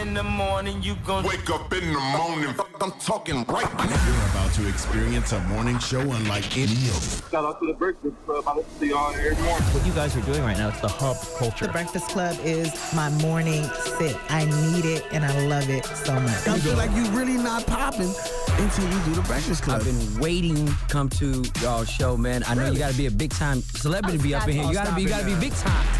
in the morning, you gon' Wake up in the morning. I'm talking right now. You're about to experience a morning show unlike any other. Shout out to the Breakfast Club. I listen to y'all every morning. What you guys are doing right now, it's the hub culture. The Breakfast Club is my morning sit. I need it and I love it so much. I feel like you're really not popping until you do the Breakfast Club. I've been waiting to come to y'all show, man. I know you gotta be a big time celebrity to be up in here. You gotta be, you gotta be big time.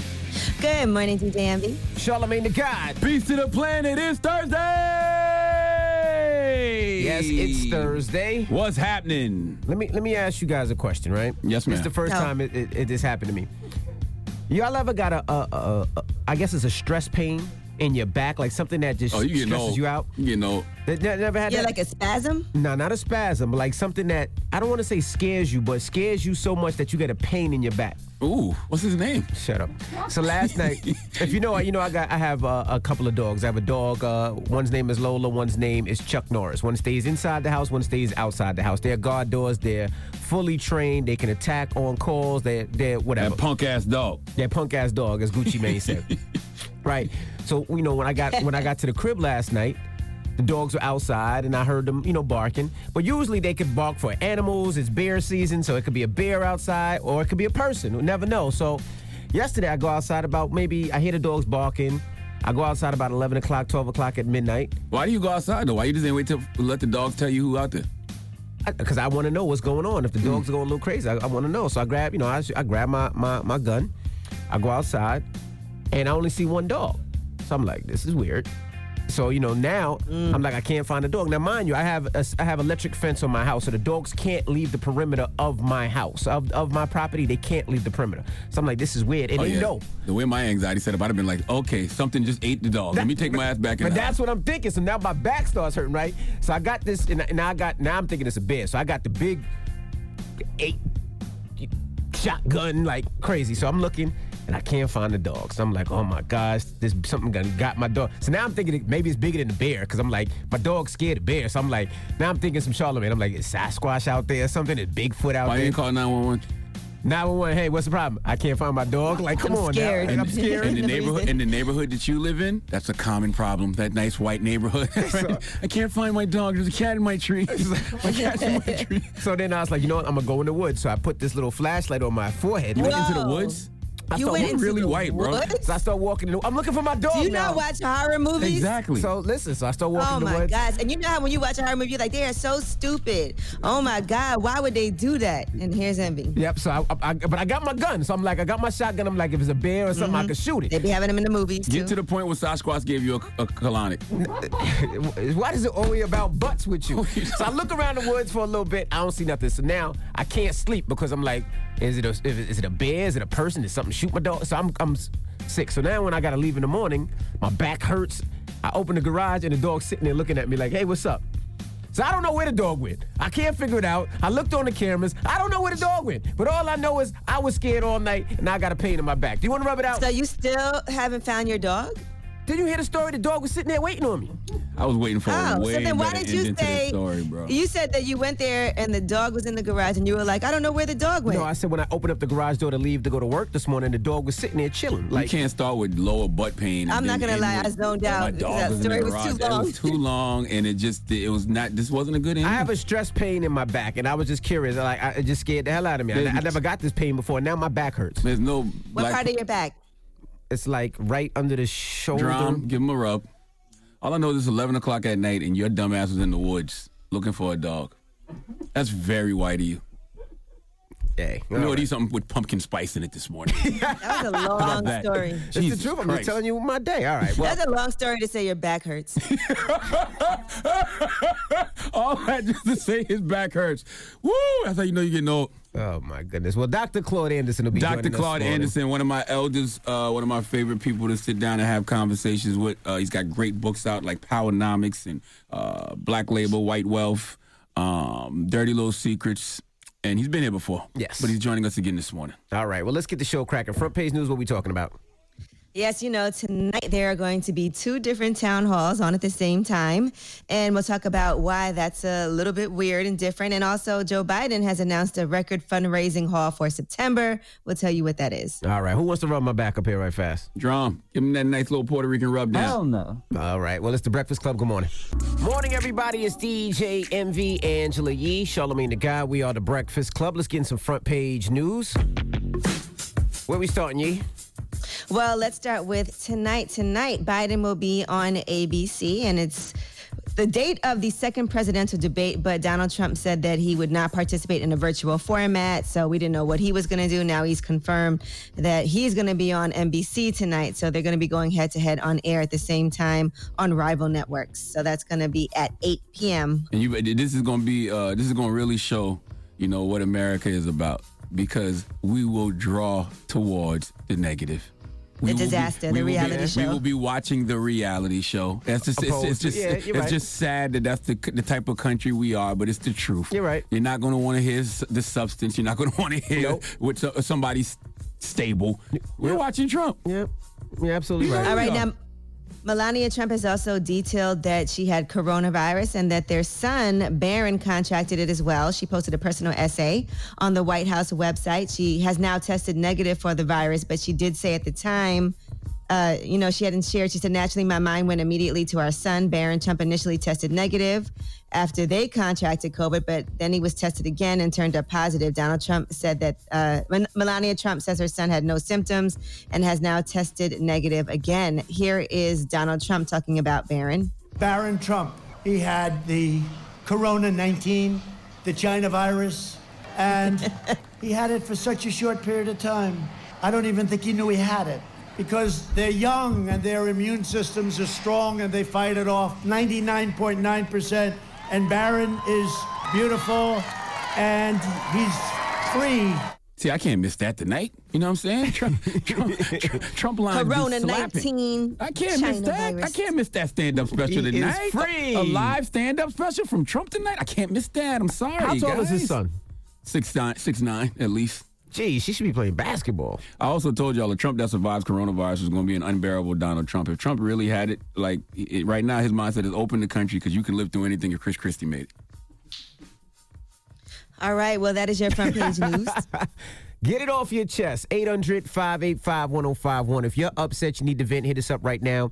Good morning, DJ Envy. Charlamagne the God. Beast of the planet. It's Thursday. Yes, it's Thursday. What's happening? Let me let me ask you guys a question, right? Yes, ma'am. It's the first No. time it, it, it this happened to me. Y'all ever got a, a, a, a I guess it's a stress pain in your back, like something that just Oh, you getting stresses old. you out? You know, old. That- that- Never had Yeah, that? like a spasm. No, not a spasm, but like something that I don't want to say scares you, but scares you so much that you get a pain in your back. Ooh, what's his name? Shut up. So last night, if you know, you know, I got, I have uh, a couple of dogs. I have a dog. Uh, one's name is Lola. One's name is Chuck Norris. One stays inside the house. One stays outside the house. They're guard doors. They're fully trained. They can attack on calls. They're, they're whatever. That punk ass dog. That punk ass dog, as Gucci Mane said. right. So you know when I got when I got to the crib last night, the dogs were outside and I heard them, you know, barking. But usually they could bark for animals. It's bear season, so it could be a bear outside or it could be a person. We'll never know. So yesterday I go outside about maybe I hear the dogs barking. I go outside about 11 o'clock, 12 o'clock at midnight Why do you go outside though? Why you just didn't wait to let the dogs tell you who out there? because I, want to know what's going on. If the hmm. dogs are going a little crazy, I, I want to know. So I grab, you know, I, I grab my, my my gun. I go outside, and I only see one dog. So I'm like, this is weird. So you know now mm. I'm like I can't find the dog. Now mind you, I have a, I have electric fence on my house, so the dogs can't leave the perimeter of my house of, of my property. They can't leave the perimeter. So I'm like, this is weird, and Oh, they yeah. know. The way my anxiety set up, I'd have been like, okay, something just ate the dog. Let me take my ass back in. But that's what I'm thinking. So now my back starts hurting, right? So I got this, and, and I got now I'm thinking it's a bear. So I got the big eight shotgun like crazy. So I'm looking. And I can't find the dog. So I'm like, oh my gosh, this something got, got my dog. So now I'm thinking it- maybe it's bigger than the bear because I'm like, my dog's scared of bear. So I'm like, now I'm thinking some Charlamagne. I'm like, is Sasquatch out there? Something is Bigfoot out there? Why you there? call 911? 911, hey, what's the problem? I can't find my dog. Like, come I'm on scared. now. And I'm scared. In the neighborhood, in the neighborhood that you live in, that's a common problem. That nice white neighborhood. Right? I can't find my dog. There's a cat in my tree. my cat's in my tree. So then I was like, you know what? I'm gonna go in the woods. So I put this little flashlight on my forehead. You went into the woods. I You start went walking into really the white, bro. woods? So I start walking. In the, I'm looking for my dog Do you now. not watch horror movies? Exactly. So listen. So I start walking Oh in the oh, my woods. gosh! And you know how when you watch a horror movie, you're like, they are so stupid. Oh my god, why would they do that? And here's envy. Yep. So I, I, but I got my gun. So I'm like, I got my shotgun. I'm like, if it's a bear or something, I mm-hmm. can shoot it. They it. be having them in the movies Get too. to the point where Sasquatch gave you a, a colonic. Why is it only about butts with you? so I look around the woods for a little bit. I don't see nothing. So now I can't sleep because I'm like, is it a, is it a bear? Is it a person? Is something shoot my dog? So I'm I'm sick. So now when I gotta leave in the morning, my back hurts. I open the garage and the dog's sitting there looking at me like, hey, what's up? So I don't know where the dog went. I can't figure it out. I looked on the cameras. I don't know where the dog went. But all I know is I was scared all night and I got a pain in my back. Do you want to rub it out? so you still haven't found your dog? Did you hear the story? The dog was sitting there waiting on me. I was waiting for a Oh, way so then why better did you ending say? story, bro. You said that you went there and the dog was in the garage, and you were like, I don't know where the dog went. No, I said when I opened up the garage door to leave to go to work this morning, the dog was sitting there chilling. you can't start with lower butt pain. I'm not gonna end lie, I with, zoned My out. dog That was in the story was garage. too It was too long, and it just it was not. This wasn't a good ending. I have a stress pain in my back, and I was just curious. Like I just scared the hell out of me. I, I never got this pain before. Now my back hurts. There's no what black part of your back? It's like right under the shoulder. drum. Give him a rub. All I know is it's 11 o'clock at night, and your dumb ass was in the woods looking for a dog. That's very white of you. Hey, You know, eat something with pumpkin spice in it this morning. That was a long that? story. It's the Jesus truth. I'm just telling you my day. All right. Well, That's a long story to say your back hurts. All that just to say his back hurts. Woo! That's how you know you're getting old. Oh my goodness. Well, Dr. Claude Anderson will be Dr. Claude. Anderson, one of my elders, uh, one of my favorite people to sit down and have conversations with. Uh, he's got great books out like Powernomics and uh, Black Labor, White Wealth, um, Dirty Little Secrets. And he's been here before. Yes. But he's joining us again this morning. All right. Well, let's get the show cracking. Front page news. What we talking about? Yes, you know, tonight there are going to be two different town halls on at the same time. And we'll talk about why that's a little bit weird and different. And also, Joe Biden has announced a record fundraising haul for September. We'll tell you what that is. All right. Who wants to rub my back up here right fast? Drum, give him that nice little Puerto Rican rub down. Hell no. All right. Well, it's the Breakfast Club. Good morning. Morning, everybody. It's DJ Envy Angela Yee, Charlamagne the Guy. We are the Breakfast Club. Let's get in some front page news. Where we starting, Yee? Well, let's start with tonight. Tonight, Biden will be on ABC, and it's the date of the second presidential debate. But Donald Trump said that he would not participate in a virtual format, so we didn't know what he was going to do. Now he's confirmed that he's going to be on NBC tonight, so they're going to be going head to head on air at the same time on rival networks. So that's going to be at 8 p.m. And you, this is going to be, uh, this is going to really show, you know, what America is about because we will draw towards the negative. We The will be- disaster, the we will be- reality We will be watching the reality show. That's just, it's, it's just, yeah, it's you're right. just sad that that's the the type of country we are. But it's the truth. You're right. You're not going to want to hear the substance. You're not going to want to hear Nope. what somebody's stable. We're watching Trump. Yep. You're absolutely right. All right, now Melania Trump has also detailed that she had coronavirus and that their son, Barron, contracted it as well. She posted a personal essay on the White House website. She has now tested negative for the virus, but she did say at the time, uh, you know, she hadn't shared. She said, naturally, my mind went immediately to our son. Barron Trump initially tested negative after they contracted COVID, but then he was tested again and turned up positive. Donald Trump said that uh, Melania Trump says her son had no symptoms and has now tested negative again. Here is Donald Trump talking about Barron. Barron Trump. He had the Corona 19, the China virus, and he had it for such a short period of time. I don't even think he knew he had it because they're young and their immune systems are strong and they fight it off 99.9%. And Barron is beautiful and he's free. See, I can't miss that tonight. You know what I'm saying? Trump, Trump, Trump, Trump lines be Corona slapping. 19. I can't miss China that. virus. I can't miss that stand-up special He is tonight. free. A, a live stand-up special from Trump tonight. I can't miss that. I'm sorry. How tall is his guys. son? Six nine, six nine at least. Gee, she should be playing basketball. I also told y'all the Trump that survives coronavirus is going to be an unbearable Donald Trump. If Trump really had it, like it, right now, his mindset is open the country because you can live through anything if Chris Christie made it. All right, well, that is your front page news. Get it off your chest. 800 585 1051. If you're upset, you need to vent, hit us up right now.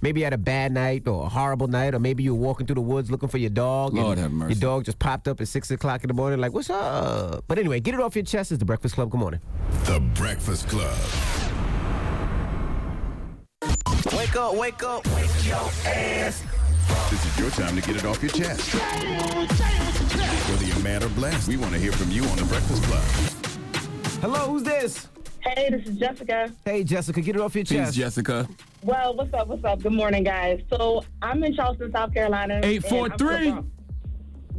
Maybe you had a bad night or a horrible night, or maybe you were walking through the woods looking for your dog. and Lord have mercy. Your dog just popped up at 6 o'clock in the morning, like, what's up? But anyway, get it off your chest. It's the Breakfast Club. Good morning. The Breakfast Club. Wake up, wake up. Wake your ass. This is your time to get it off your chest. Whether you're mad or blessed, we want to hear from you on The Breakfast Club. Hello, who's this? Hey, this is Jessica. Hey, Jessica, get it off your Peace, chest. Jessica. Well, what's up? What's up? Good morning, guys. So I'm in Charleston, South Carolina. and I'm Eight four from three. the Bronx.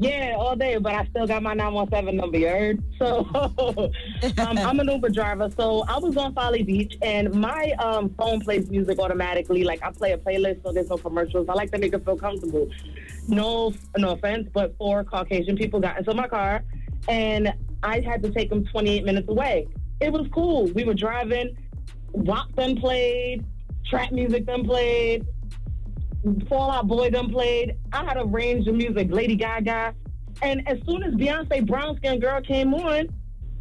Yeah, all day, but I still got my 917 number, you heard? So um, I'm an Uber driver. So I was on Folly Beach, and my um, phone plays music automatically. Like I play a playlist, so there's no commercials. I like to make it feel comfortable. No, no offense, but four Caucasian people got into my car, and I had to take them 28 minutes away. It was cool. We were driving. WAP then played. Trap music then played. Fall Out Boy done played. I had a range of music, Lady Gaga. And as soon as Beyonce Brown Skin Girl came on,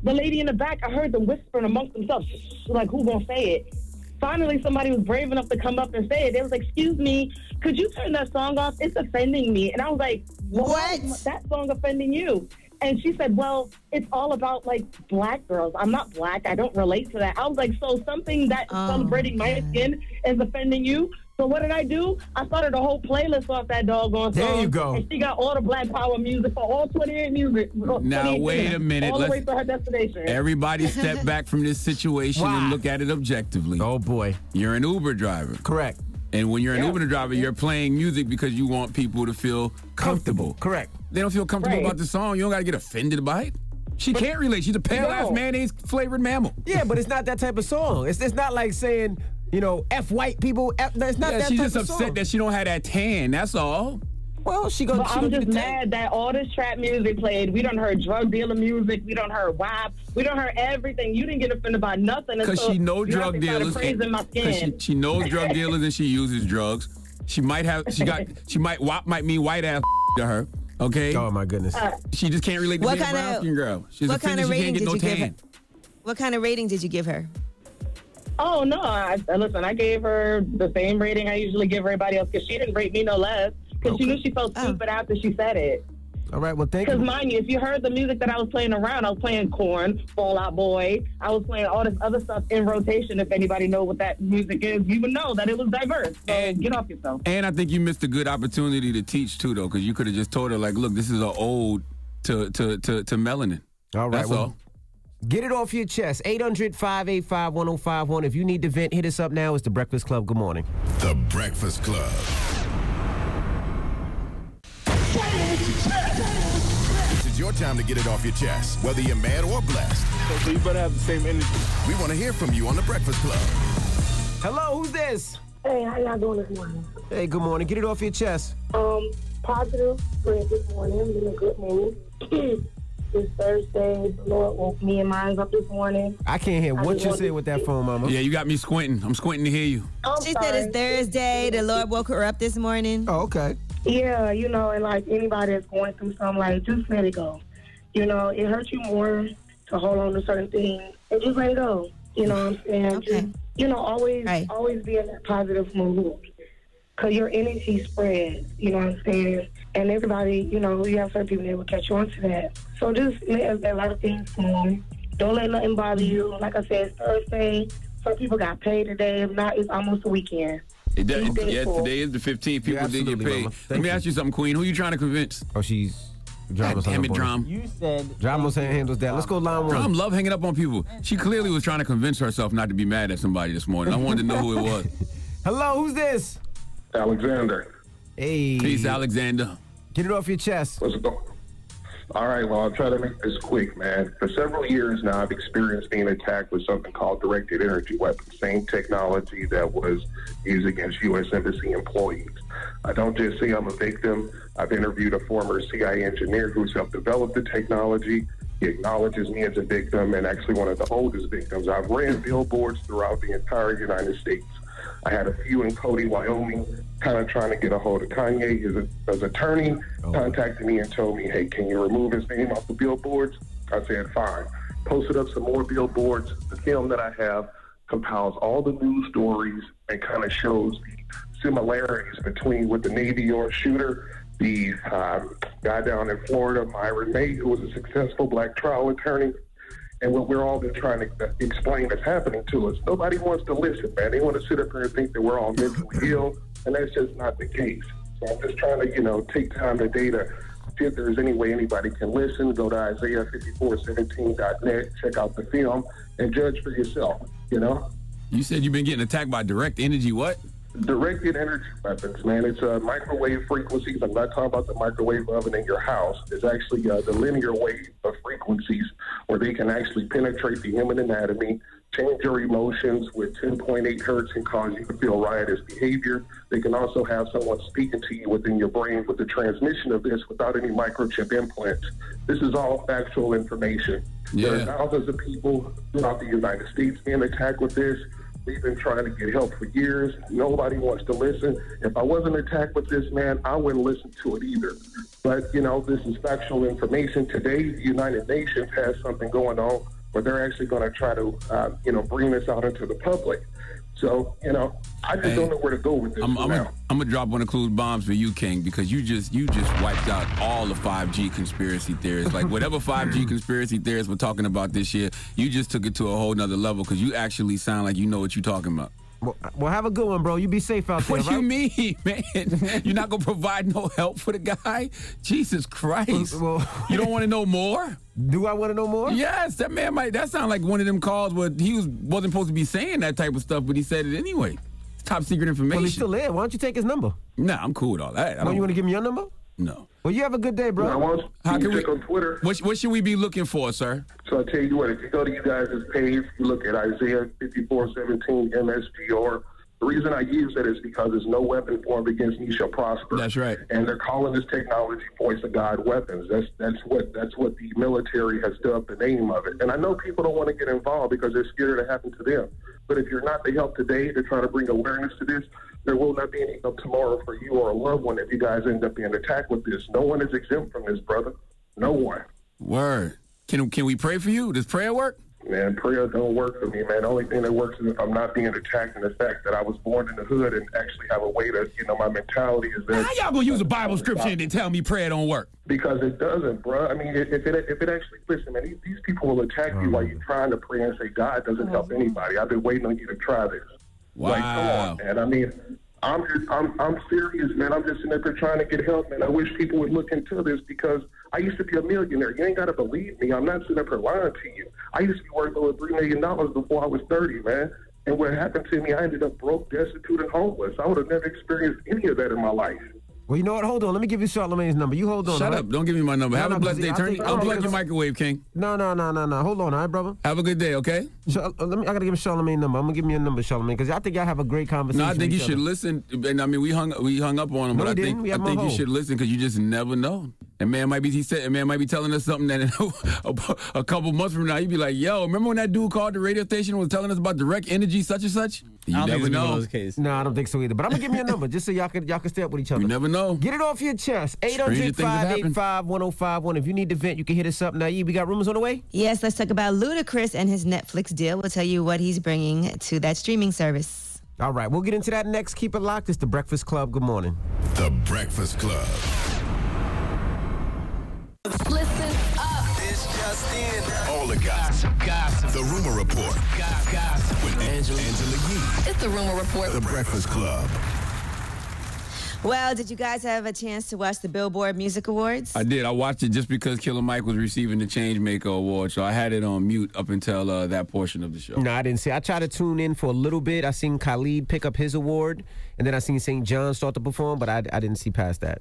the lady in the back, I heard them whispering amongst themselves, like, who gonna say it? Finally, somebody was brave enough to come up and say it. They was like, excuse me, could you turn that song off? It's offending me. And I was like, what? is that song offending you? And she said, well, it's all about like black girls. I'm not black. I don't relate to that. I was like, so something that Oh, celebrating my skin is offending you? So what did I do? I started a whole playlist off that doggone song. There you go. And she got all the Black Power music for all 28 music. Now, 28 wait a minute. All the way Let's- to her destination. Everybody step back from this situation Why? and look at it objectively. Oh, boy. You're an Uber driver. Correct. And when you're an Yeah. Uber driver, you're playing music because you want people to feel comfortable. Correct. They don't feel comfortable Right. about the song. You don't got to get offended by it. She can't relate. She's a pale ass No. mayonnaise flavored mammal. Yeah, but it's not that type of song. It's it's not like saying you know f white people. F, it's not that type of song. yeah, that she's type just of upset song. that she don't have that tan. That's all. Well, she gonna. But she I'm gonna just get the tan. mad that all this trap music played. We don't heard drug dealer music. We don't heard WAP. We don't heard everything. You didn't get offended by nothing. Because she know drug dealers. Praising and- my 'cause she, she knows drug dealers and she uses drugs. She might have. She got. She might. WAP might mean white ass to her. Okay. Oh my goodness. Uh, she just can't relate to What being a kinda- skin girl. She's what kind of she can't rating get did no you give her? What kind of rating did you give her? Oh no! I, listen, I gave her the same rating I usually give everybody else because she didn't rate me no less because she knew she felt oh. stupid after she said it. All right. Well, thank you. Because mind you, if you heard the music that I was playing around, I was playing Korn, Fall Out Boy. I was playing all this other stuff in rotation. If anybody know what that music is, you would know that it was diverse. So get off yourself. And I think you missed a good opportunity to teach too, though, because you could have just told her like, "Look, this is an ode to to to, to melanin." All right. That's well, all. Get it off your chest. 800 585 1051. If you need to vent, hit us up now. It's The Breakfast Club. Good morning. The Breakfast Club. This is your time to get it off your chest, whether you're mad or blessed. So you better have the same energy. We want to hear from you on The Breakfast Club. Hello, who's this? Hey, how y'all doing this morning? Hey, good morning. Get it off your chest. Um, positive spread this morning. I'm in a good mood. it's Thursday. The Lord woke me and mine up this morning. I can't hear I what you wanted said with that phone, mama. Yeah, you got me squinting. I'm squinting to hear you. I'm She said it's Thursday. The Lord woke her up this morning. Oh, okay. Yeah, you know, and like anybody that's going through something, like just let it go. You know, it hurts you more to hold on to certain things and just let it go. You know what I'm saying? Okay. Just, you know, always, Right. always be in that positive mood. Cause your energy spreads. You know what I'm saying? And everybody, you know, you have certain people that will catch on to that. So just let a lot of things flow. Don't let nothing bother you. Like I said, it's Thursday. Some people got paid today. If not, it's almost the weekend. It does, Be yeah, thankful. today is the 15th. People Yeah, did get paid. mama. Let me you. ask you something, Queen. Who are you trying to convince? Oh, she's. God Drama's on damn the it. Drum. You said Drama's handles that. Let's go line one. Drum love hanging up on people. She clearly was trying to convince herself not to be mad at somebody this morning. I wanted to know who it was. Hello, who's this? Alexander, Hey. Peace, Alexander. Get it off your chest. what's going? All right, well, I'll try to make this quick, man. For several years now, I've experienced being attacked with something called directed energy weapons, same technology that was used against U.S. Embassy employees. I don't just say I'm a victim. I've interviewed a former CIA engineer who's helped develop the technology. He acknowledges me as a victim and actually one of the oldest victims. I've ran billboards throughout the entire United States. I had a few in Cody, Wyoming, kind of trying to get a hold of Kanye. His, his attorney contacted me and told me, hey, can you remove his name off the billboards? I said, fine. Posted up some more billboards. The film that I have compiles all the news stories and kind of shows the similarities between with the Navy Yard shooter, the um, guy down in Florida, Myron May, who was a successful black trial attorney, and what we're all been trying to uh, explain that's happening to us. Nobody wants to listen, man. They want to sit up here and think that we're all mentally ill, and that's just not the case. So I'm just trying to, you know, take time today to see if there's any way anybody can listen. Go to Isaiah5417.net, check out the film, and judge for yourself, you know? You said you've been getting attacked by direct energy. What? Directed energy weapons, man. It's uh, microwave frequencies. I'm not talking about the microwave oven in your house. It's actually uh, the linear wave of frequencies where they can actually penetrate the human anatomy, change your emotions with 10.8 hertz and cause you to feel riotous behavior. They can also have someone speaking to you within your brain with the transmission of this without any microchip implants. This is all factual information. There Yeah. are thousands of people throughout the United States being attacked with this. We've been trying to get help for years. Nobody wants to listen. If I wasn't attacked with this, man, I wouldn't listen to it either. But, you know, this is factual information. Today, the United Nations has something going on where they're actually going to try to, uh, you know, bring this out into the public. So, you know, I just Hey, don't know where to go with this I'm, I'm, now. gonna, I'm gonna drop one of Clue's bombs for you, King, because you just you just wiped out all the 5G conspiracy theorists. Like whatever 5G conspiracy theorists were talking about this year, you just took it to a whole nother level because you actually sound like you know what you're talking about. Well, well, have a good one, bro. You be safe out there. What right? you mean, man? You're not gonna provide no help for the guy? Jesus Christ! Well- you don't want to know more? Do I want to know more? Yes, that man might. That sound like one of them calls where he was wasn't supposed to be saying that type of stuff, but he said it anyway. It's top secret information. Well, he's still there. Why don't you take his number? Nah, I'm cool with all that. I Well, don't- you want to give me your number? No. Well, you have a good day, bro. Now, once How you can we? check on Twitter. What, what should we be looking for, sir? So I tell you what, if you go to you guys' page, you look at Isaiah 54:17 MSGR. The reason I use that is because there's no weapon formed against me shall prosper. That's right. And they're calling this technology voice of God weapons. That's that's what that's what the military has dubbed the name of it. And I know people don't want to get involved because they're scared it happened to them. But if you're not the help today to try to bring awareness to this, there will not be any help tomorrow for you or a loved one if you guys end up being attacked with this. No one is exempt from this, brother. No one. Word. Can can we pray for you? Does prayer work? Man, prayer don't work for me, man. The only thing that works is if I'm not being attacked and the fact that I was born in the hood and actually have a way to, you know, my mentality is that. How y'all gonna use a Bible scripture and then tell me prayer don't work? Because it doesn't, bro. I mean, if it if it actually listen, man, these, these people will attack you while you're trying to pray and say God doesn't help anybody. I've been waiting on you to try this. Like, come Wow. on, man. I mean, I'm just, I'm I'm serious, man. I'm just sitting up there trying to get help, man. I wish people would look into this because I used to be a millionaire. You ain't got to believe me. I'm not sitting up here lying to you. I used to be worth over three million dollars before I was 30, man. And what happened to me, I ended up broke, destitute, and homeless. I would have never experienced any of that in my life. Well, you know what? Hold on. Let me give you Charlamagne's number. You hold on. Shut right? up. Don't give me my number. No, Have no, a blessed day. Turn, think- unplug your microwave, King. No, no, no, no, no. Hold on, all right, brother. Have a good day, okay? Char- uh, let me. I gotta give Charlamagne a number. I'm gonna give me a number, Charlamagne, because I think y'all have a great conversation. No, I think you should other. listen. And I mean, we hung we hung up on him, No, but I didn't. think I think you should listen because you just never know. And man might be he said, and man might be telling us something that a, a couple months from now you'd be like, "Yo, remember when that dude called the radio station and was telling us about direct energy, such and such?" You I don't never it's gonna be one know. those cases. No, I don't think so either. But I'm gonna give me a number just so y'all can y'all can stay up with each other. You never know. Get it off your chest. Stranger things have 800-585-1051. If you need to vent, you can hit us up. Now, we got rumors on the way? Yes, let's talk about Ludacris and his Netflix deal. We'll tell you what he's bringing to that streaming service. All right, we'll get into that next. Keep it locked. It's the Breakfast Club. Good morning. The Breakfast Club. Listen All the gossip. Gossip. The Rumor Report. Gossip. With Angela, Angela Yee. It's the Rumor Report. The Breakfast Club. Well, did you guys have a chance to watch the Billboard Music Awards? I did. I watched it just because Killer Mike was receiving the Changemaker Award, so I had it on mute up until uh, that portion of the show. No, I didn't see. I tried to tune in for a little bit. I seen Khalid pick up his award, and then I seen St. John start to perform, but I, I didn't see past that.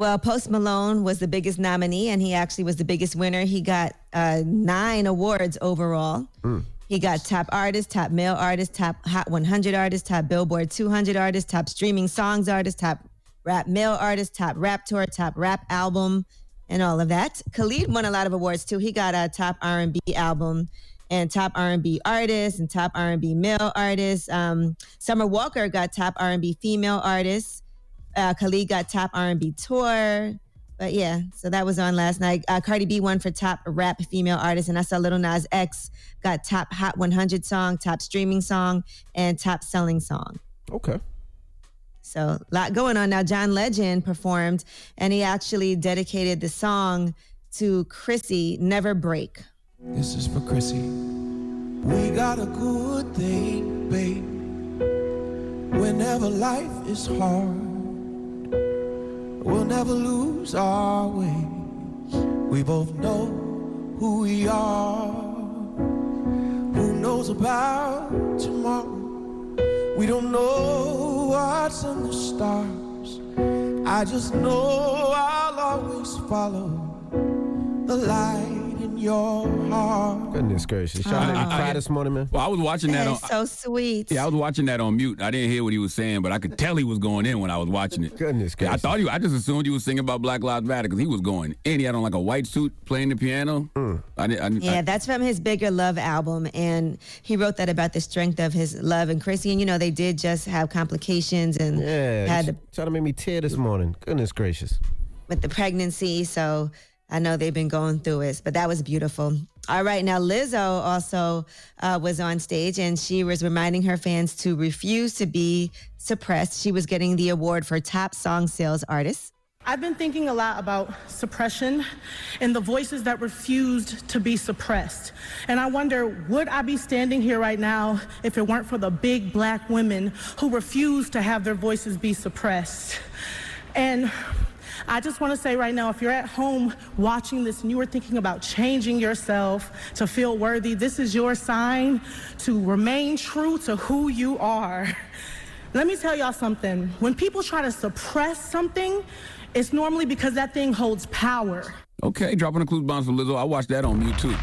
Well, Post Malone was the biggest nominee, and he actually was the biggest winner. He got uh, nine awards overall. He got top artist, top male artist, top Hot 100 artist, top Billboard 200 artist, top streaming songs artist, top rap male artist, top rap tour, top rap album, and all of that. Khalid won a lot of awards too. He got a top R&B album and top R&B artist and top R&B male artist. Um, Summer Walker got top R&B female artist. Uh, Khalid got top R&B tour. But yeah, so that was on last night. Uh, Cardi B won for top rap female artist, and I saw Lil Nas X got top Hot 100 song, top streaming song, and top selling song. Okay. So a lot going on now. John Legend performed, and he actually dedicated the song to Chrissy, "Never Break." This is for Chrissy. We got a good thing, babe. Whenever life is hard, we'll never lose our way. We both know who we are. Who knows about tomorrow? We don't know what's in the stars. I just know I'll always follow the light your heart. Goodness gracious. Y'all made me cry this morning, man. Well, I was watching that on. So sweet. Yeah, I was watching that on mute. I didn't hear what he was saying, but I could tell he was going in when I was watching it. Goodness Yeah, I thought he. I just assumed he was singing about Black Lives Matter because he was going in. He had on like a white suit playing the piano. Mm. I, didn't- I, Yeah, that's from his Bigger Love album. And he wrote that about the strength of his love and Chrissy. And, you know, they did just have complications and Yeah, had you the, trying to make me tear this morning. Goodness gracious. with the pregnancy. So I know they've been going through it, but that was beautiful. All right, now Lizzo also uh, was on stage and she was reminding her fans to refuse to be suppressed. She was getting the award for top song sales artist. I've been thinking a lot about suppression and the voices that refused to be suppressed. And I wonder, would I be standing here right now if it weren't for the big black women who refused to have their voices be suppressed? And I just want to say right now if you're at home watching this and you are thinking about changing yourself to feel worthy, this is your sign to remain true to who you are. Let me tell y'all something. When people try to suppress something, it's normally because that thing holds power. Okay, dropping the clues bombs for Lizzo. I watched that on too.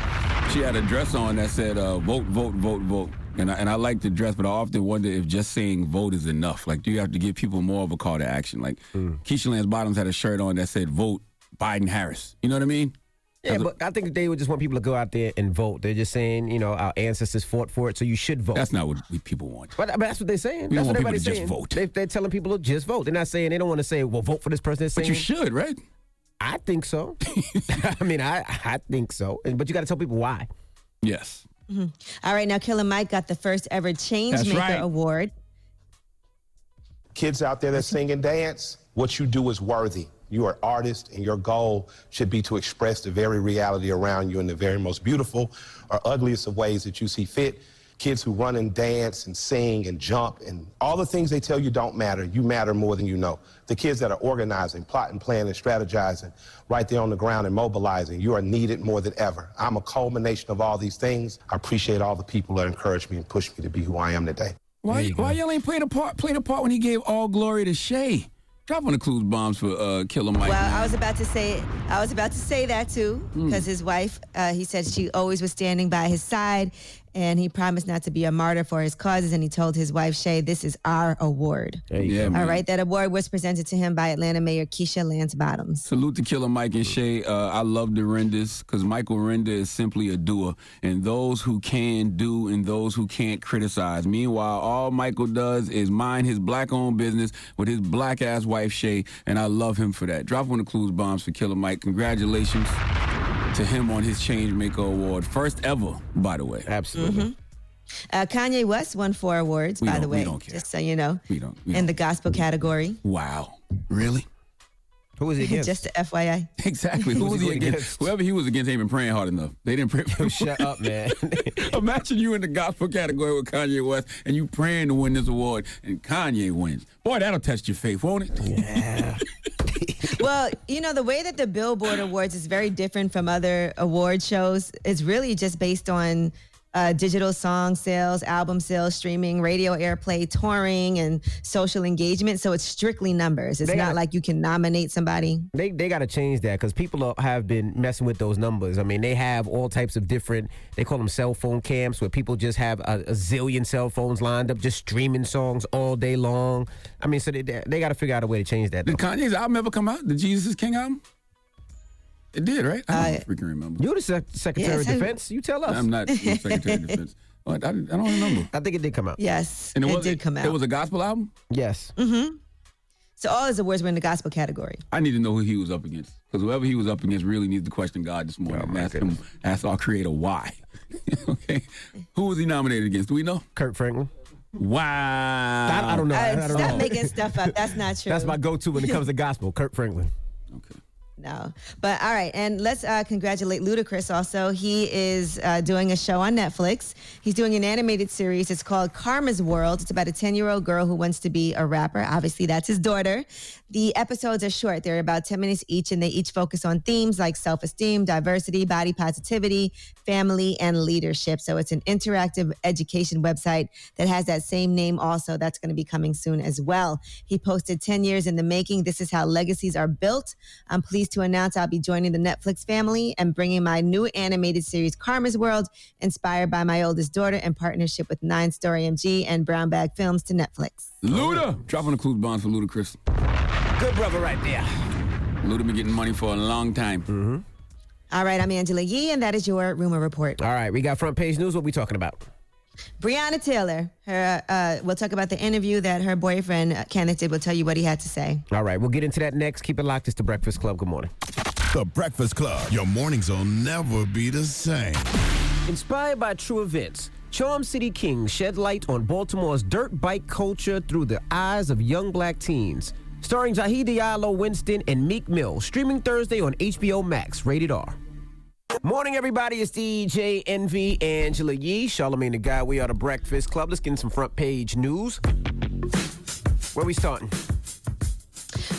She had a dress on that said uh, "vote, vote, vote, vote," and I, and I like the dress, but I often wonder if just saying "vote" is enough. Like, do you have to give people more of a call to action? Like, hmm. Keisha Lance Bottoms had a shirt on that said "Vote Biden Harris." You know what I mean? Yeah, but I think they would just want people to go out there and vote. They're just saying, you know, our ancestors fought for it, so you should vote. That's not what we people want. But, but that's what they're saying. We that's don't what want people everybody's to just saying. vote. They, they're telling people to just vote. They're not saying they don't want to say, well, vote for this person. They're But you should, right? I think so. I mean, I I think so. But you got to tell people why. Yes. Mhm. All right, now Killer Mike got the first ever Changemaker That's right. Award. Kids out there that sing and dance, what you do is worthy. You are an artist, and your goal should be to express the very reality around you in the very most beautiful or ugliest of ways that you see fit. Kids who run and dance and sing and jump and all the things they tell you don't matter, you matter more than you know. The kids that are organizing, plotting, planning, strategizing, right there on the ground and mobilizing, you are needed more than ever. I'm a culmination of all these things. I appreciate all the people that encourage me and push me to be who I am today. Why why y'all ain't played a part played a part when he gave all glory to Shay? Dropping the clues bombs for uh, Killer Mike. Well, man. I was about to say, I was about to say that too, Hmm. because his wife, uh, he said she always was standing by his side, and he promised not to be a martyr for his causes. And he told his wife Shay, "This is our award." There you go. Yeah, All man. right, that award was presented to him by Atlanta Mayor Keisha Lance Bottoms. Salute to Killer Mike and Shay. Uh, I love the renders because Michael Render is simply a doer, and those who can do and those who can't criticize. Meanwhile, all Michael does is mind his black-owned business with his black-ass wife Shay, and I love him for that. Drop one of the clues bombs for Killer Mike. Congratulations to him on his Changemaker Award, first ever, by the way. Absolutely. Mhm. Uh, Kanye West won four awards, We by the don't- we way, don't care. just so you know, We don't. we in the don't- gospel category. Wow. Really? Who was he against? just a FYI. Exactly. Who was he against? Whoever he was against ain't been praying hard enough. They didn't pray for him. Shut up, man. Imagine you in the gospel category with Kanye West and you praying to win this award and Kanye wins. Boy, that'll test your faith, won't it? Yeah. well, you know, the way that the Billboard Awards is very different from other award shows. It's really just based on uh, digital song sales, album sales, streaming, radio airplay, touring, and social engagement. So it's strictly numbers. It's They not gotta- like you can nominate somebody. They they got to change that because people are, have been messing with those numbers. I mean, they have all types of different. They call them cell phone camps where people just have a, a zillion cell phones lined up, just streaming songs all day long. I mean, so they they, they got to figure out a way to change that. Did Kanye's album ever come out? The Jesus is King album? It did, right? I don't freaking remember. You're the sec- Secretary Yes, of I- Defense. You tell us. I'm not the Secretary of Defense. I, I don't remember. I think it did come out. Yes, And it, it was, did come out. It was a gospel album? Yes. Mm-hmm. So all his awards were in the gospel category. I need to know who he was up against. Because whoever he was up against really needs to question God this morning and ask him, ask our creator why. okay. Who was he nominated against? Do we know? Kirk Franklin. Wow. I, I don't know. I, Uh, I don't stop know. making stuff up. That's not true. That's my go-to when it comes to gospel. Kirk Franklin. No, but all right, and let's uh, congratulate Ludacris. Also, he is uh, doing a show on Netflix. He's doing an animated series. It's called Karma's World. It's about a ten-year-old girl who wants to be a rapper. Obviously, that's his daughter. The episodes are short; they're about ten minutes each, and they each focus on themes like self-esteem, diversity, body positivity, family, and leadership. So it's an interactive education website that has that same name. Also, that's going to be coming soon as well. He posted ten years in the making. This is how legacies are built. I'm pleased to announce I'll be joining the Netflix family and bringing my new animated series, Karma's World, inspired by my oldest daughter in partnership with Nine Story MG and Brown Bag Films to Netflix. Luda! Dropping the clues bonds for Ludacris. Good brother right there. Luda been getting money for a long time. Mm-hmm. All right, I'm Angela Yee, and that is your rumor report. All right, we got front page news. What we talking about? Breonna Taylor, her, uh, we'll talk about the interview that her boyfriend, uh, Kenneth, did. We'll tell you what he had to say. All right, we'll get into that next. Keep it locked. It's the Breakfast Club. Good morning. The Breakfast Club. Your mornings will never be the same. Inspired by true events, Charm City Kings shed light on Baltimore's dirt bike culture through the eyes of young black teens. Starring Jahi Diallo Winston and Meek Mill, streaming Thursday on HBO Max, rated R. Morning, everybody. It's DJ Envy Angela Yee, Charlamagne the Guy. We are the Breakfast Club. Let's get in some front page news. Where we starting?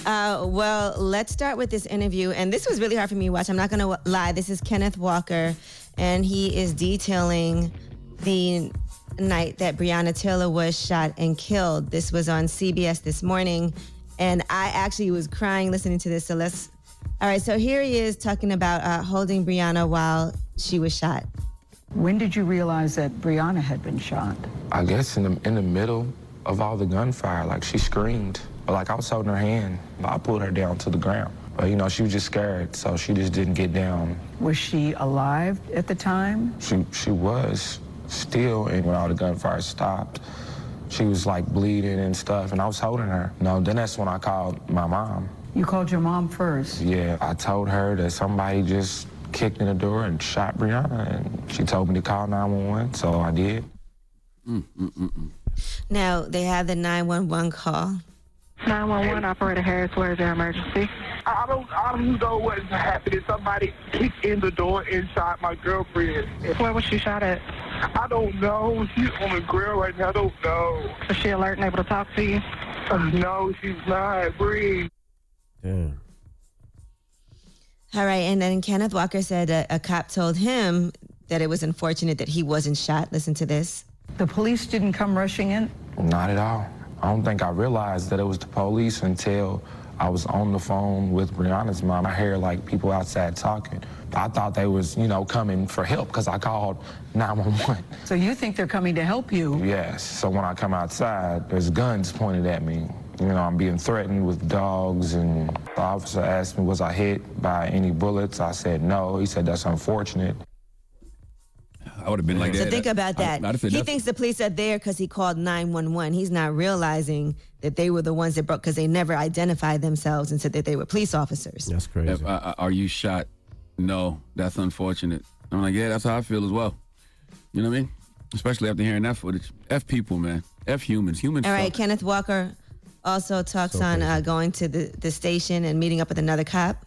Uh, well, let's start with this interview. And this was really hard for me to watch. I'm not going to lie. This is Kenneth Walker, and he is detailing the night that Breonna Taylor was shot and killed. This was on CBS this morning. And I actually was crying listening to this. So let's. All right. So here he is talking about uh, holding Breonna while she was shot. When did you realize that Breonna had been shot? I guess in the in the middle of all the gunfire, like she screamed, but like I was holding her hand, but I pulled her down to the ground. But you know, she was just scared, so she just didn't get down. Was she alive at the time? She she was still, and when all the gunfire stopped, she was like bleeding and stuff, and I was holding her. No, then that's when I called my mom. You called your mom first. Yeah, I told her that somebody just kicked in the door and shot Breonna, and she told me to call 911, so I did. Mm, mm, mm, now they have the 911 call. 911 operator Harris, where is your emergency? I don't, I don't know what's happening. Somebody kicked in the door and shot my girlfriend. Where was she shot at? I don't know. She's on the grill right now. I don't know. Is she alert and able to talk to you? Uh, no, she's not. Breathe. Damn. All right. And then Kenneth Walker said a, a cop told him that it was unfortunate that he wasn't shot. Listen to this. The police didn't come rushing in? Not at all. I don't think I realized that it was the police until I was on the phone with Breonna's mom. I hear like people outside talking. I thought they was, you know, coming for help because I called 911. So you think they're coming to help you? Yes. So when I come outside, there's guns pointed at me. You know, I'm being threatened with dogs, and the officer asked me, was I hit by any bullets? I said no. He said, that's unfortunate. I would have been like that. So that. think about that. I'd have said he that's- thinks the police are there because he called 911. He's not realizing that they were the ones that broke because they never identified themselves and said that they were police officers. That's crazy. If, uh, are you shot? No, that's unfortunate. I'm like, yeah, that's how I feel as well. You know what I mean? Especially after hearing that footage. F people, man. F humans. Humans. All right, suck. Kenneth Walker also talks So on uh, going to the, the station and meeting up with another cop.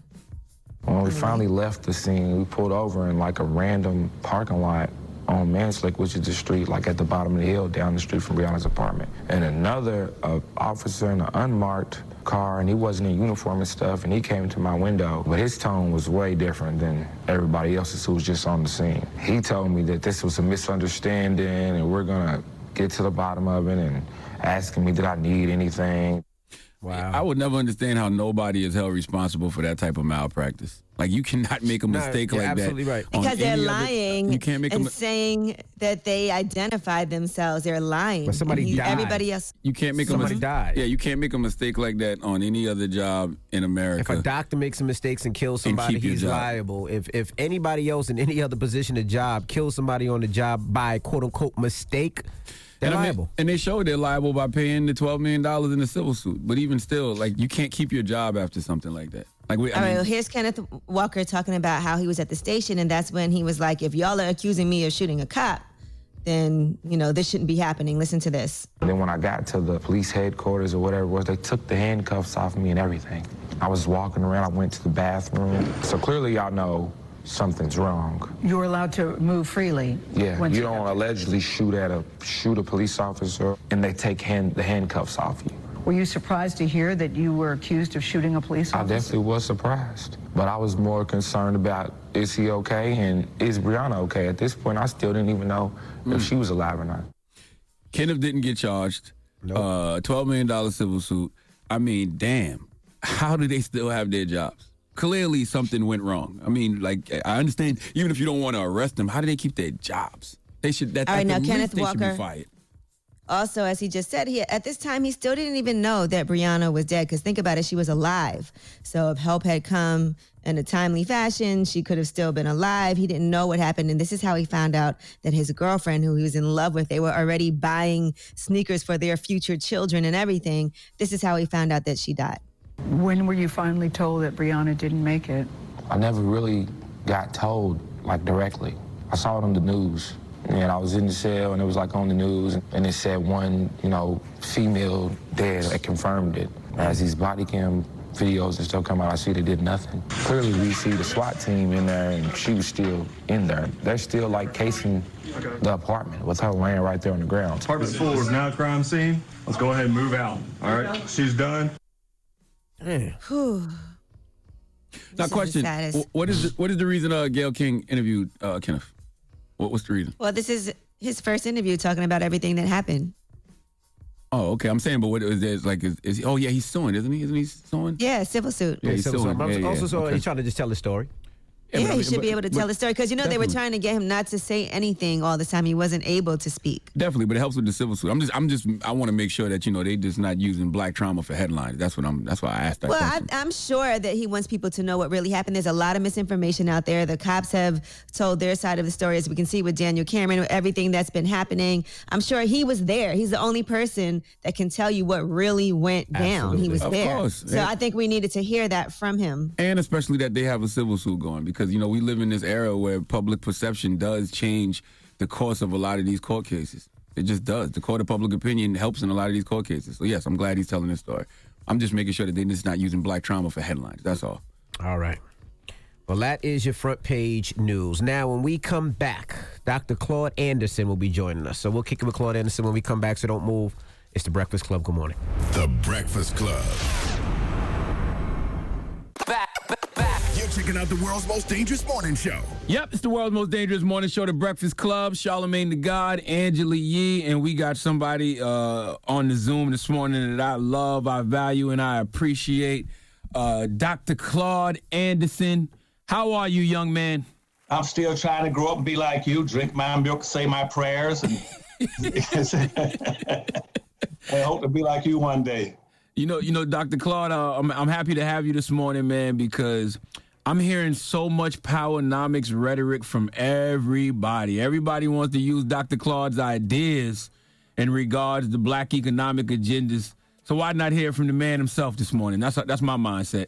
When we finally left the scene, we pulled over in like a random parking lot on Manslick, which is the street like at the bottom of the hill down the street from Breonna's apartment. And another uh, officer in an unmarked car, and he wasn't in uniform and stuff, and he came to my window, but his tone was way different than everybody else's who was just on the scene. He told me that this was a misunderstanding, and we're gonna get to the bottom of it, and asking me did I need anything. Wow. I would never understand how nobody is held responsible for that type of malpractice. Like you cannot make a mistake you're like absolutely that. right. on Because they're any other- lying you can't make a and mi- saying that they identified themselves. They're lying. But somebody And he- died. Everybody else. You can't make Somebody a mis- died. Yeah, you can't make a mistake like that on any other job in America. If a doctor makes some mistakes and kills somebody, keep your he's liable. If if anybody else in any other position of job kills somebody on the job by quote unquote mistake, they're and I mean- liable. and they showed they're liable by paying the twelve million dollars in the civil suit. But even still, like you can't keep your job after something like that. Like we, I All right, mean, well, here's Kenneth Walker talking about how he was at the station, and that's when he was like, if y'all are accusing me of shooting a cop, then, you know, this shouldn't be happening. Listen to this. And then when I got to the police headquarters or whatever it was, they took the handcuffs off me and everything. I was walking around, I went to the bathroom. So clearly y'all know something's wrong. You're allowed to move freely. Yeah, once you don't allegedly shoot at a shoot a police officer and they take hand, the handcuffs off you. Were you surprised to hear that you were accused of shooting a police officer? I definitely was surprised. But I was more concerned about is he okay and is Breonna okay? At this point, I still didn't even know if she was alive or not. Kenneth didn't get charged. Uh, twelve million dollar civil suit. I mean, damn. How do they still have their jobs? Clearly, something went wrong. I mean, like I understand. Even if you don't want to arrest them, how do they keep their jobs? They should. That, All right, now, Kenneth Walker. Also, as he just said, he at this time he still didn't even know that Breonna was dead. Because think about it, she was alive. So if help had come in a timely fashion, she could have still been alive. He didn't know what happened, and this is how he found out that his girlfriend, who he was in love with, they were already buying sneakers for their future children and everything. This is how he found out that she died. When were you finally told that Breonna didn't make it? I never really got told like directly. I saw it on the news. And I was in the cell and it was like on the news and it said one, you know, female dead that confirmed it. As these body cam videos and stuff come out, I see they did nothing. Clearly we see the SWAT team in there and she was still in there. They're still like casing the apartment with her laying right there on the ground. Apartment four is now a crime scene. Let's go ahead and move out. All right, she's done. Whew. Now, This question: saddest. wh- What is the, what is the reason uh, Gayle King interviewed uh, Kenneth? What was the reason? Well, this is his first interview talking about everything that happened. Oh, okay. I'm saying, but what is there? Like, is, is oh yeah, he's suing, isn't he? Isn't he suing? Yeah, civil suit. Yeah, he's So- so suing. I'm Yeah, yeah, also so okay. he's trying to just tell the story. Yeah, but he should be able to but tell the story because you know they were trying to get him not to say anything all the time. He wasn't able to speak. Definitely, but it helps with the civil suit. I'm just, I'm just, I want to make sure that you know they just not using black trauma for headlines. That's what I'm. That's why I asked that Well, I, question. I'm sure that he wants people to know what really happened. There's a lot of misinformation out there. The cops have told their side of the story, as we can see with Daniel Cameron, everything that's been happening. I'm sure he was there. He's the only person that can tell you what really went down. He was Of there. course. So Yeah. I think we needed to hear that from him. and especially that they have a civil suit going because you know we live in this era where public perception does change the course of a lot of these court cases. It just does. The court of public opinion helps in a lot of these court cases. So yes, I'm glad he's telling this story. I'm just making sure that they're just not using black trauma for headlines. That's all. All right. Well, that is your front page news. Now, when we come back, Dr. Claude Anderson will be joining us. So we'll kick it with Claude Anderson when we come back. So don't move. It's the Breakfast Club. Good morning. The Breakfast Club. You're checking out the world's most dangerous morning show. Yep, it's the world's most dangerous morning show, The Breakfast Club. Charlamagne the God, Angela Yee, and we got somebody uh, on the Zoom this morning that I love, I value, and I appreciate. Uh, Dr. Claude Anderson. How are you, young man? I'm still trying to grow up and be like you, drink my milk, say my prayers, and I hope to be like you one day. You know, you know, Dr. Claude, uh, I'm, I'm happy to have you this morning, man, because I'm hearing so much powernomics rhetoric from everybody. Everybody wants to use Dr. Claude's ideas in regards to black economic agendas. So why not hear from the man himself this morning? That's that's my mindset.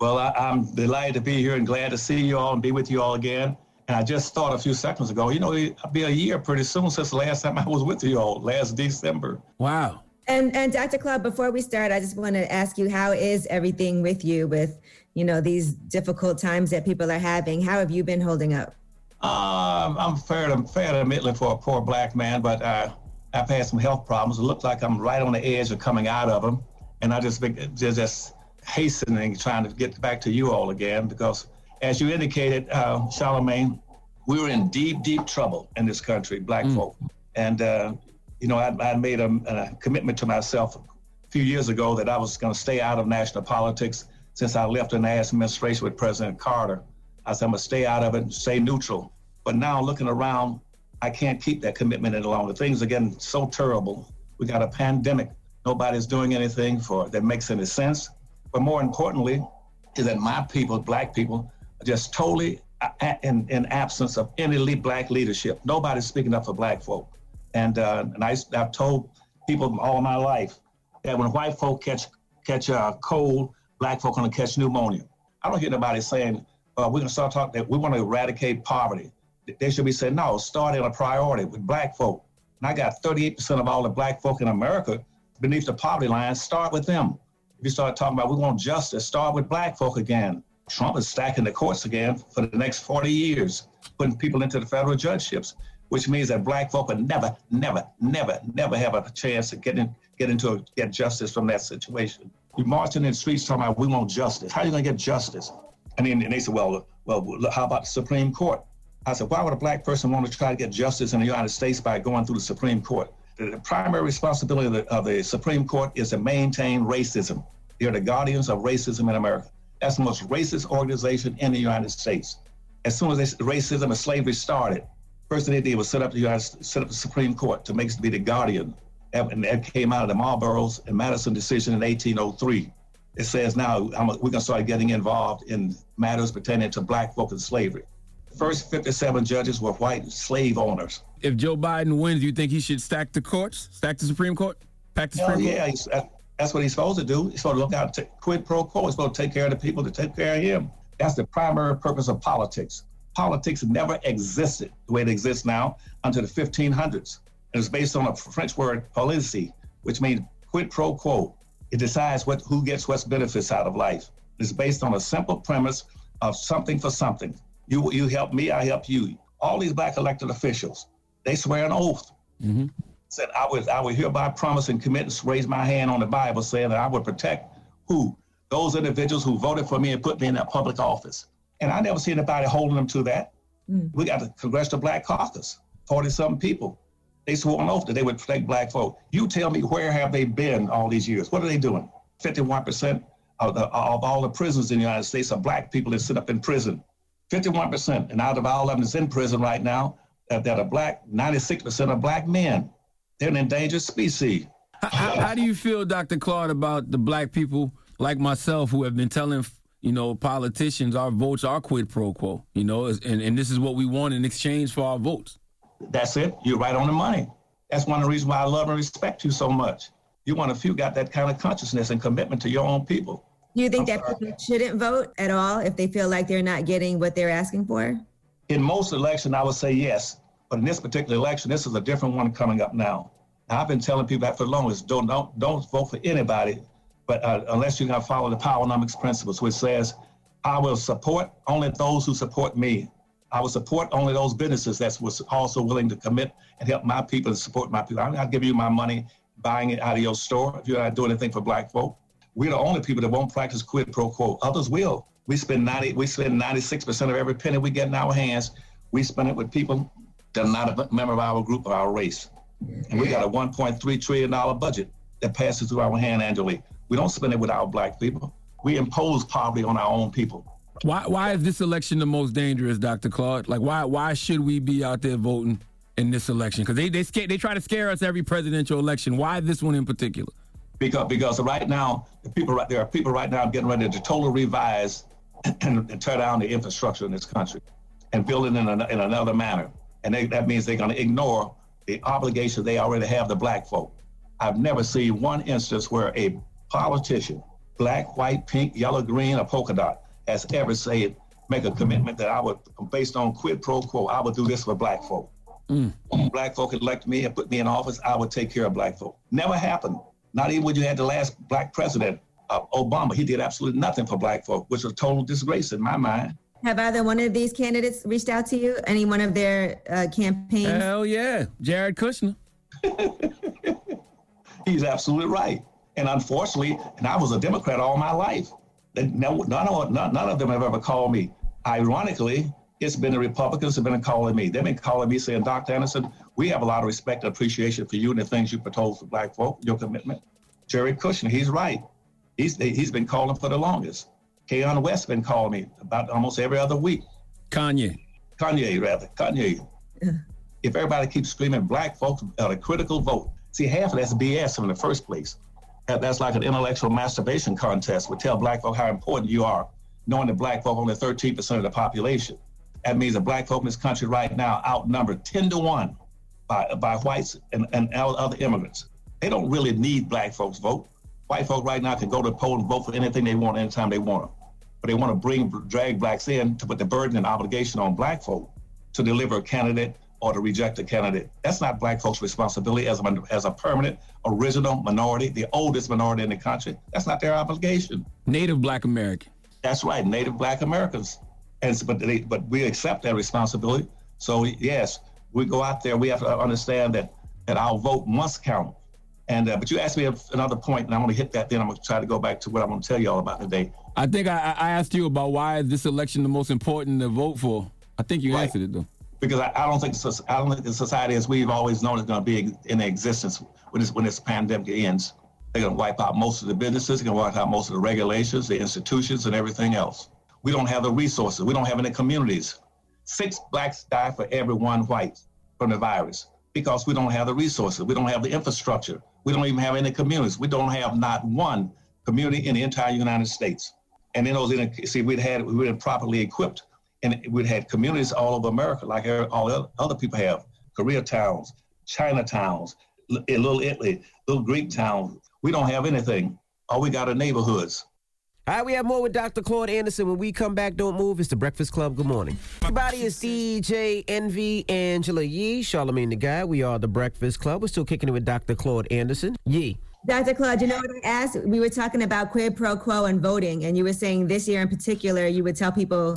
Well, I, I'm delighted to be here and glad to see you all and be with you all again. And I just thought a few seconds ago, you know, it'll be a year pretty soon since the last time I was with you all, last December. Wow. And and Dr. Claude, before we start, I just want to ask you, how is everything with you with, you know, these difficult times that people are having? How have you been holding up? Um, I'm fair to fair to admittedly for a poor black man, but uh, I've had some health problems. It looks like I'm right on the edge of coming out of them, and I just just, just hastening trying to get back to you all again because, as you indicated, uh, Charlamagne, we were in deep, deep trouble in this country, black folk, and uh, you know I, I made a, a commitment to myself a few years ago that I was going to stay out of national politics since I left the administration with President Carter. I said I'm gonna stay out of it and stay neutral. But now looking around, I can't keep that commitment any longer. Things are getting so terrible. We got a pandemic. Nobody's doing anything for that makes any sense. But more importantly, is that my people, black people, are just totally uh, in, in absence of any black leadership. Nobody's speaking up for black folk. And uh, and I, I've told people all my life that when white folk catch catch a cold, black folk gonna catch pneumonia. I don't hear nobody saying uh, we're gonna start talking that we want to eradicate poverty. They should be saying no, start in a priority with black folk. And I got 38% of all the black folk in America beneath the poverty line. Start with them. If you start talking about we want justice, start with black folk again. Trump is stacking the courts again for the next 40 years, putting people into the federal judgeships, which means that black folk will never, never, never, never have a chance to get in, get into a, get justice from that situation. You marching in the streets talking about we want justice. How are you going to get justice? And then and they said, well, well, how about the Supreme Court? I said, why would a black person want to try to get justice in the United States by going through the Supreme Court? The, primary responsibility of the, of the Supreme Court is to maintain racism. They're the guardians of racism in America. That's the most racist organization in the United States. As soon as racism and slavery started, first thing they did was set up the United, set up the Supreme Court to make it to be the guardian. And that came out of the Marbury's and Madison decision in 1803. It says now we're going to start getting involved in matters pertaining to black folk and slavery. The first 57 judges were white slave owners. If Joe Biden wins, do you think he should stack the courts, stack the Supreme Court, pack the Hell Supreme yeah, Court? that, that's what he's supposed to do. He's supposed to look out, to quid pro quo. He's supposed to take care of the people to take care of him. That's the primary purpose of politics. Politics never existed the way it exists now until the 1500s. It was based on a French word, policy, which means quid pro quo. It decides what who gets what benefits out of life. It's based on a simple premise of something for something. You you help me, I help you. All these black elected officials, they swear an oath mm-hmm. said I would I would hereby promise and commit and raise my hand on the Bible saying that I would protect who? Those individuals who voted for me and put me in that public office. And I never see anybody holding them to that. Hmm. We got the Congressional Black Caucus, 40 something people. They swore an oath that they would protect black folk. You tell me where have they been all these years? What are they doing? 51% of, the, of all the prisons in the United States are black people that sit up in prison. 51%. And out of all of them that's in prison right now, that, that are black, 96% are black men. They're an endangered species. How, how do you feel, Dr. Claude, about the black people like myself who have been telling, you know, politicians our votes are quid pro quo, you know, and, and this is what we want in exchange for our votes? That's it. You're right on the money. That's one of the reasons why I love and respect you so much. You're one of few got that kind of consciousness and commitment to your own people. Do you think I'm that sorry. people shouldn't vote at all if they feel like they're not getting what they're asking for? In most elections, I would say yes. But in this particular election, this is a different one coming up now. Now, I've been telling people that for the longest, don't, don't, don't vote for anybody, but uh, unless you're going to follow the Powernomics principles, which says, I will support only those who support me. I will support only those businesses that was also willing to commit and help my people and support my people. I'm not giving you my money, buying it out of your store if you're not doing anything for black folk. We're the only people that won't practice quid pro quo. Others will. We spend 90, we spend 96% of every penny we get in our hands. We spend it with people that are not a member of our group or our race. And we got a $1.3 trillion budget that passes through our hand annually. We don't spend it with our black people. We impose poverty on our own people. Why why is this election the most dangerous, Dr. Claude? Like why why should we be out there voting in this election? Because they they scare, they try to scare us every presidential election. Why this one in particular? Because because right now, the people right there are people right now getting ready to totally revise and, and tear down the infrastructure in this country and build it in, an, in another manner. And they, that means they're going to ignore the obligation they already have to black folk. I've never seen one instance where a politician, black, white, pink, yellow, green, or polka dot, has ever said, make a commitment that I would, based on quid pro quo, I would do this for black folk. When black folk elect me and put me in office, I would take care of black folk. Never happened. Not even when you had the last black president, uh, Obama. He did absolutely nothing for black folk, which was a total disgrace in my mind. Have either one of these candidates reached out to you? Any one of their uh, campaigns? Hell yeah, Jared Kushner. He's absolutely right. And unfortunately, and I was a Democrat all my life. No, none, of, none, none of them have ever called me. Ironically, it's been the Republicans who've been calling me. They've been calling me saying, Dr. Anderson, we have a lot of respect and appreciation for you and the things you propose for black folk, your commitment. Jerry Kushner, he's right. He's, he's been calling for the longest. Kanye West been calling me about almost every other week. Kanye. Kanye, rather. Kanye. If everybody keeps screaming black folks are a critical vote, see, half of that's BS in the first place. That- That's like an intellectual masturbation contest. We tell black folk how important you are, knowing that black folk only 13% of the population. That means that black folk in this country right now outnumbered 10 to 1 by, by whites and, and other immigrants. They don't really need black folks' vote. White folk right now can go to the poll and vote for anything they want anytime they want. But they want to bring, drag blacks in to put the burden and obligation on black folk to deliver a candidate or to reject a candidate. That's not black folks' responsibility as a, as a permanent, original minority, the oldest minority in the country. That's not their obligation. Native black American. That's right, Native Black Americans. And but they, but we accept that responsibility. So yes, we go out there. We have to understand that that our vote must count. And uh, but you asked me another point, and I'm going to hit that. Then I'm going to try to go back to what I'm going to tell you all about today. I think I, I asked you about why is this election the most important to vote for. I think you answered it though. Because I, I don't think I don't think the society as we've always known is going to be in existence when this when this pandemic ends. They're going to wipe out most of the businesses. They're going to wipe out most of the regulations, the institutions, and everything else. We don't have the resources. We don't have any communities. Six blacks die for every one white from the virus because we don't have the resources. We don't have the infrastructure. We don't even have any communities. We don't have not one community in the entire United States. And in those, see, we'd had we were properly equipped, and we'd had communities all over America, like all other people have. Korea towns, China towns, L- eh, Little Italy, little Greek towns. We don't have anything. All we got are neighborhoods. All right, we have more with Dr. Claude Anderson. When we come back, don't move. It's the Breakfast Club. Good morning. Everybody, is DJ Envy, Angela Yee, Charlamagne the Guy. We are the Breakfast Club. We're still kicking it with Dr. Claude Anderson. Yee. Dr. Claude, you know what I asked? We were talking about quid pro quo and voting, and you were saying this year in particular, you would tell people,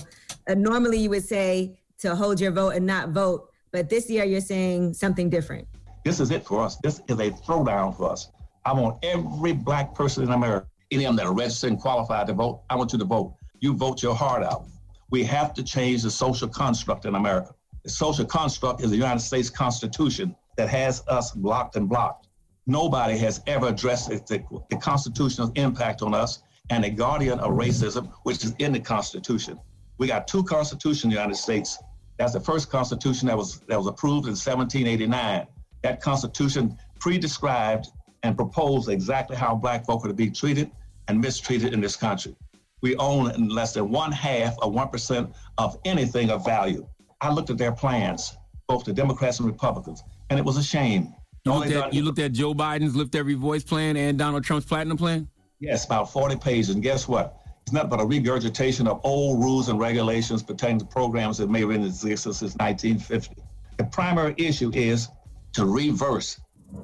uh, normally you would say to hold your vote and not vote, but this year you're saying something different. This is it for us. This is a throwdown for us. I want every black person in America, any of them that are registered and qualified to vote, I want you to vote. You vote your heart out. We have to change the social construct in America. The social construct is the United States Constitution. that has us blocked and blocked. Nobody has ever addressed the, the constitutional impact on us and a guardian of racism, which is in the Constitution. We got two constitutions in the United States. That's the first constitution that was that was approved in 1789. That constitution pre-described and proposed exactly how black folk are to be treated and mistreated in this country. We own less than one half of one percent of anything of value. I looked at their plans, both the Democrats and Republicans, and it was a shame. You looked, at, you looked at Joe Biden's Lift Every Voice plan and Donald Trump's Platinum plan? Yes, about 40 pages. And guess what? It's nothing but a regurgitation of old rules and regulations pertaining to programs that may have been in existence since 1950. The primary issue is to reverse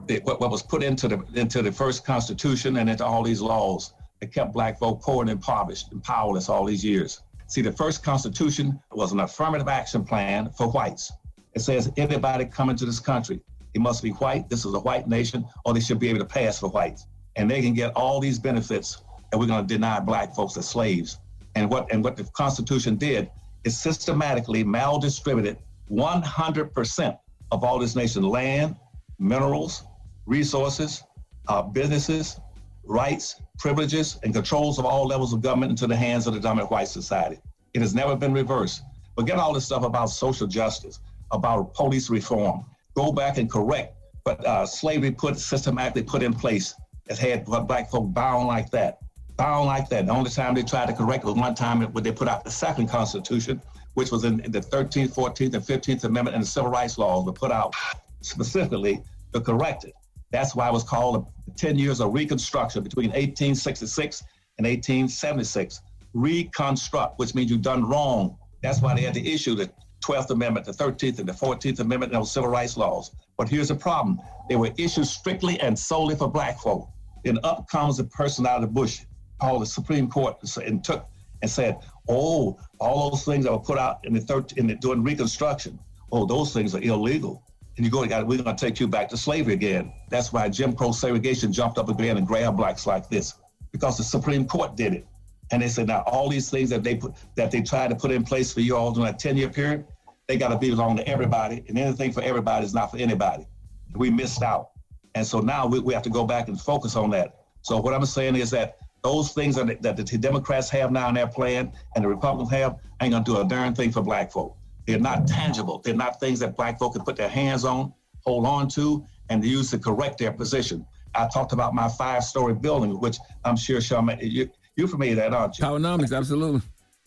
the, what, what, was put into the into the first Constitution and into all these laws that kept black folk poor and impoverished and powerless all these years. See, the first Constitution was an affirmative action plan for whites. It says anybody coming to this country they must be white. This is a white nation, or they should be able to pass for whites. And they can get all these benefits, and we're going to deny black folks as slaves. And what and what the Constitution did is systematically maldistributed 100% of all this nation's land, minerals, resources, uh, businesses, rights, privileges, and controls of all levels of government into the hands of the dominant white society. It has never been reversed. Forget all this stuff about social justice, about police reform, go back and correct what uh, slavery put systematically put in place that had black folk bound like that, bound like that. The only time they tried to correct it was one time when they put out the second Constitution, which was in, the 13th, 14th, and 15th Amendment and the Civil Rights laws were put out specifically to correct it. That's why it was called the 10 years of Reconstruction between 1866 and 1876. Reconstruct, which means you've done wrong. That's why they had to issue the 12th Amendment, the 13th and the 14th Amendment, and those civil rights laws. But here's the problem. They were issued strictly and solely for black folk. Then up comes a person out of the bush, called the Supreme Court, and took and said, oh, all those things that were put out in the, third, in the during Reconstruction, oh, those things are illegal. And you go, we're going to take you back to slavery again. That's why Jim Crow segregation jumped up again and grabbed blacks like this, because the Supreme Court did it. And they said, now all these things that they put that they tried to put in place for you all during that 10 year period, they got to be belong to everybody, and anything for everybody is not for anybody. We missed out, and so now we, we have to go back and focus on that. So what I'm saying is that those things that, that the Democrats have now in their plan and the Republicans have ain't gonna do a darn thing for black folk. They're not tangible. They're not things that black folk can put their hands on, hold on to, and use to correct their position. I talked about my five-story building, which I'm sure, Sean, you, you're familiar with that, aren't you? Powernomics, absolutely.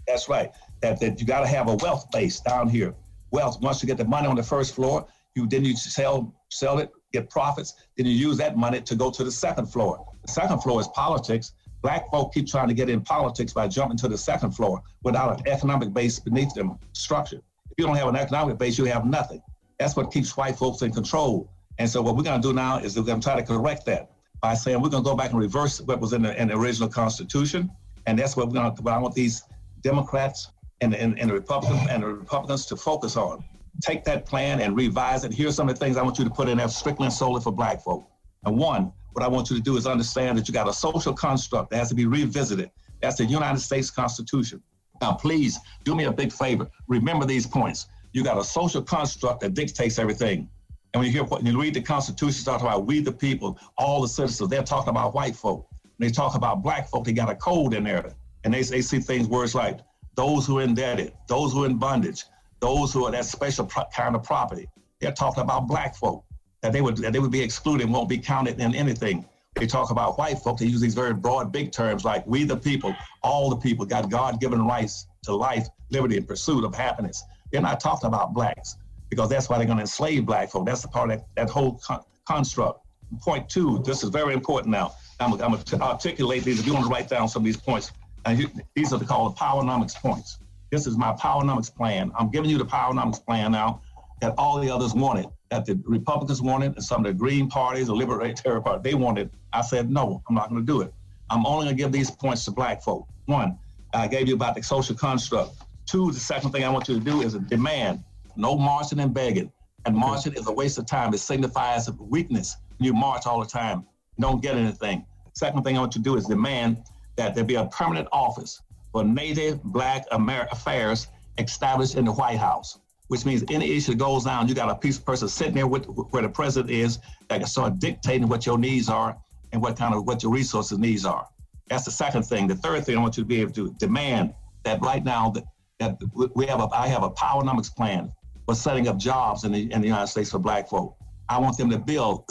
That's right. That, that you got to have a wealth base down here wealth. Once you get the money on the first floor, you then you sell sell it, get profits. Then you use that money to go to the second floor. The second floor is politics. Black folk keep trying to get in politics by jumping to the second floor without an economic base beneath them structure. If you don't have an economic base, you have nothing. That's what keeps white folks in control. And so what we're going to do now is we're going to try to correct that by saying we're going to go back and reverse what was in the, in the original Constitution. And that's what we're going to. What I want these Democrats, and, and, and the Republicans and the Republicans to focus on. Take that plan and revise it. Here's some of the things I want you to put in there strictly and solely for black folk. And one, what I want you to do is understand that you got a social construct that has to be revisited. That's the United States Constitution. Now, please do me a big favor. Remember these points. You got a social construct that dictates everything. And when you hear when you read the Constitution, talk about we the people, all the citizens. They're talking about white folk. When they talk about black folk, they got a code in there, and they, they see things words like those who are indebted, those who are in bondage, those who are that special pro- kind of property. They're talking about black folk that they would that they would be excluded, won't be counted in anything. They talk about white folk. They use these very broad, big terms like we the people, all the people got God-given rights to life, liberty, and pursuit of happiness. They're not talking about blacks because that's why they're going to enslave black folk. That's the part of that, that whole con- construct. Point two, this is very important now. I'm, I'm going to articulate these. If you want to write down some of these points, and these are called the Powernomics points. This is my Powernomics plan. I'm giving you the Powernomics plan now that all the others wanted, that the Republicans wanted, and some of the Green parties, the Libertarian Party, they wanted. I said, no, I'm not going to do it. I'm only going to give these points to black folk. One, I gave you about the social construct. Two, the second thing I want you to do is a demand, no marching and begging. And marching is a waste of time. It signifies weakness. You march all the time, you don't get anything. Second thing I want you to do is demand that there be a permanent office for Native Black Amer- affairs established in the White House. Which means any issue that goes down, you got a piece of person sitting there with where the president is that can start dictating what your needs are and what kind of what your resources needs are. That's the second thing. The third thing I want you to be able to demand that right now that, that we have a I have a powernomics plan for setting up jobs in the in the United States for black folk. I want them to build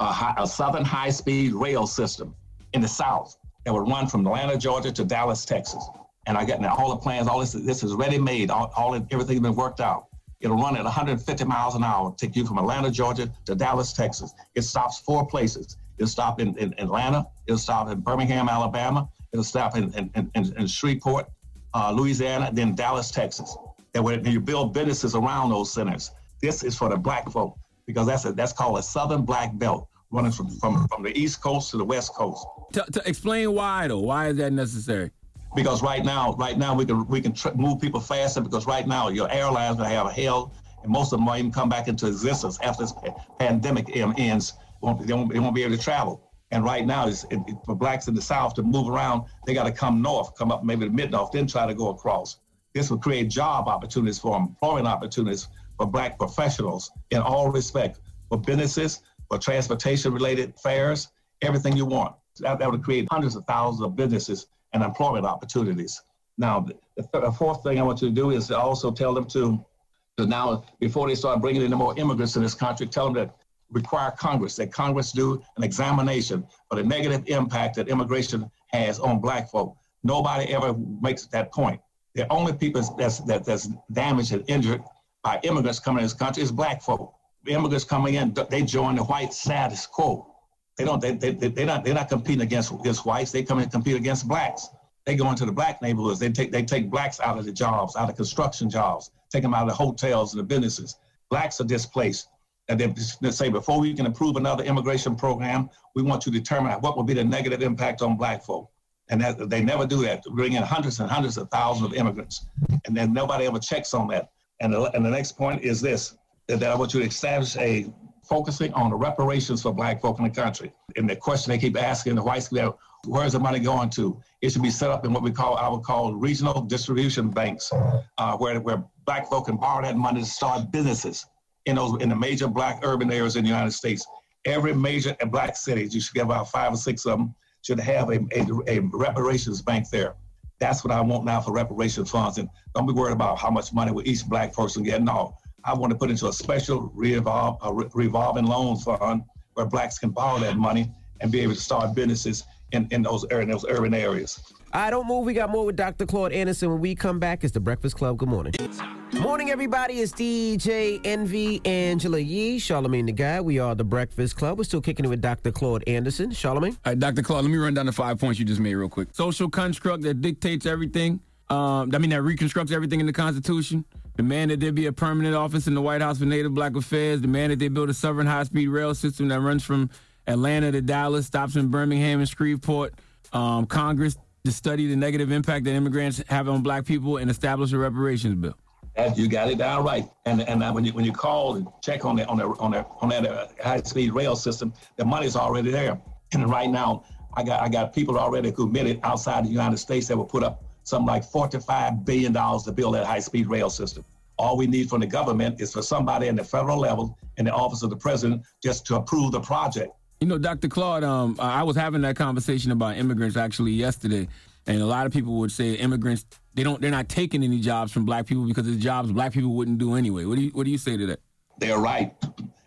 a, high, a southern high-speed rail system in the South that would run from Atlanta, Georgia to Dallas, Texas. And I got now all the plans, all this, this is ready made, all, all everything's been worked out. It'll run at 150 miles an hour, take you from Atlanta, Georgia to Dallas, Texas. It stops four places. It'll stop in, in Atlanta, it'll stop in Birmingham, Alabama, it'll stop in, in, in, in Shreveport, uh, Louisiana, then Dallas, Texas. And when you build businesses around those centers, this is for the black folk because that's a, that's called a Southern Black Belt running from, from, from the East Coast to the West Coast. To, to explain why though, why is that necessary? Because right now, right now we can we can tr- move people faster. Because right now your airlines will have hell, and most of them won't even come back into existence after this pandemic ends. Won't, they, won't, they won't be able to travel. And right now, it's, it, for blacks in the South to move around, they got to come north, come up maybe to mid north, then try to go across. This will create job opportunities for employment opportunities for black professionals in all respect, for businesses, for transportation related fares, everything you want. That, that would create hundreds of thousands of businesses and employment opportunities. Now, the, th- the fourth thing I want you to do is also tell them to, to now, before they start bringing in more immigrants to this country, tell them that require Congress, that Congress do an examination for the negative impact that immigration has on black folk. Nobody ever makes that point. The only people that's, that, that's damaged and injured by immigrants coming to this country is black folk immigrants coming in, they join the white status quo. They don't. They they they're not they're not competing against against whites. They come and compete against blacks. They go into the black neighborhoods. They take they take blacks out of the jobs, out of construction jobs, take them out of the hotels and the businesses. Blacks are displaced. And they, they say before we can approve another immigration program, we want to determine what will be the negative impact on black folk. And that, they never do that. Bring in hundreds and hundreds of thousands of immigrants, and then nobody ever checks on that. And the, and the next point is this: that I want you to establish a focusing on the reparations for black folk in the country. And the question they keep asking the whites, where's the money going to? It should be set up in what we call, I would call regional distribution banks, uh, where, where black folk can borrow that money to start businesses in those in the major black urban areas in the United States. Every major black city, you should get about five or six of them, should have a, a, a reparations bank there. That's what I want now for reparations funds. And don't be worried about how much money will each black person get. No, I want to put into a special revolve, a revolving loan fund where blacks can borrow that money and be able to start businesses in, in those in those urban areas. I right, don't move. We got more with Dr. Claude Anderson. When we come back, it's the Breakfast Club. Good morning. Morning, everybody. It's DJ Envy Angela Yee, Charlamagne the Guy. We are the Breakfast Club. We're still kicking it with Dr. Claude Anderson. Charlamagne. All right, Dr. Claude, let me run down the five points you just made real quick. Social construct that dictates everything. Um, I mean, that reconstructs everything in the Constitution. Demand that there be a permanent office in the White House for Native Black Affairs. Demand that they build a southern high-speed rail system that runs from Atlanta to Dallas, stops in Birmingham and Shreveport. Um, Congress to study the negative impact that immigrants have on black people and establish a reparations bill. you got it down right. And and when you when you call and check on that on that on that on that uh, high speed rail system, the money's already there. And right now, I got I got people already committed outside the United States that will put up something like $45 billion to build that high speed rail system. All we need from the government is for somebody in the federal level in the office of the president just to approve the project. You know, Dr. Claude, um, I was having that conversation about immigrants actually yesterday, and a lot of people would say immigrants they don't they're not taking any jobs from black people because it's jobs black people wouldn't do anyway. What do you what do you say to that? They're right,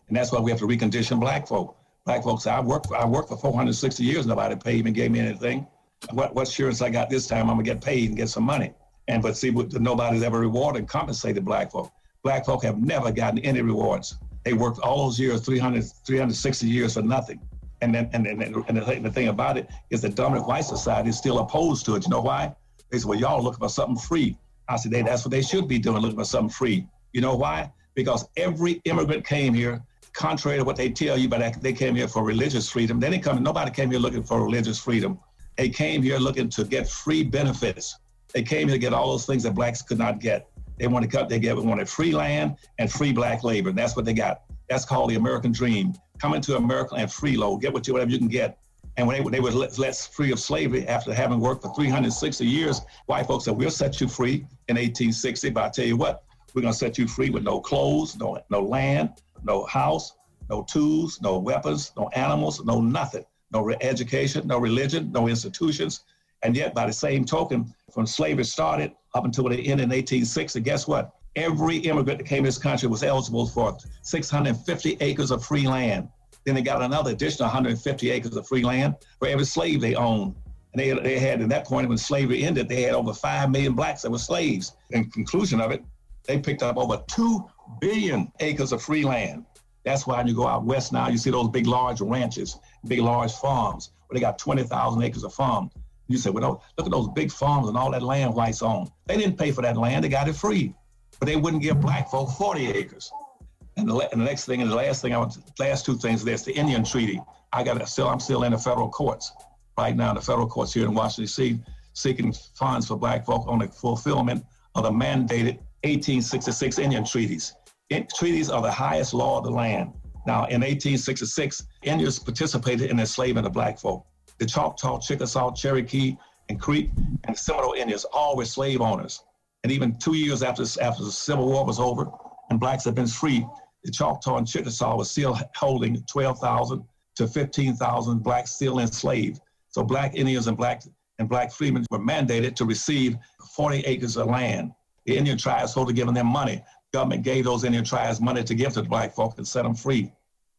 and that's why we have to recondition black folk. Black folks, I worked I worked for 460 years. Nobody paid me, gave me anything what, what assurance I got this time I'm gonna get paid and get some money. And but see, nobody's ever rewarded and compensated black folk. Black folk have never gotten any rewards. They worked all those years, 300, 360 years for nothing. And then, and, and, and the, the thing about it is the dominant white society is still opposed to it. You know why? They said, well, y'all looking for something free. I said, hey, that's what they should be doing, looking for something free. You know why? Because every immigrant came here, contrary to what they tell you, but they came here for religious freedom. They didn't come, nobody came here looking for religious freedom. They came here looking to get free benefits. They came here to get all those things that blacks could not get. They wanted to cut, they get, wanted free land and free black labor. And that's what they got. That's called the American dream. Come into America and freeload, get what you, whatever you can get. And when they, they were let, let free of slavery after having worked for 360 years, white folks said, we'll set you free in 1860. But I tell you what, We're gonna set you free with no clothes, no no land, no house, no tools, no weapons, no animals, no nothing, no re- education, no religion, no institutions. And yet, by the same token, from slavery started up until the end in 1860, guess what? Every immigrant that came to this country was eligible for 650 acres of free land. Then they got another additional 150 acres of free land for every slave they owned. And they, they had, at that point, when slavery ended, they had over 5 million blacks that were slaves. In conclusion of it, they picked up over 2 billion acres of free land. That's why when you go out west now, you see those big, large ranches, big, large farms, where they got 20,000 acres of farm. You say, well, look at those big farms and all that land whites own. They didn't pay for that land, they got it free. But they wouldn't give black folk 40 acres. And the, and the next thing and the last thing I want, last two things, there's the Indian Treaty. I got still, I'm still in the federal courts right now, in the federal courts here in Washington D.C., seeking funds for black folk on the fulfillment of the mandated 1866 Indian treaties. Treaties are the highest law of the land. Now, in 1866, Indians participated in enslavement of black folk. The Choctaw, Chickasaw, Cherokee, and Creek, and Seminole Indians all were slave owners. And even two years after, after the Civil War was over and blacks had been freed, the Choctaw and Chickasaw was still holding 12,000 to 15,000 blacks still enslaved. So black Indians and black and black freemen were mandated to receive 40 acres of land. The Indian tribes started giving them money. Government gave those Indian tribes money to give to the black folk and set them free.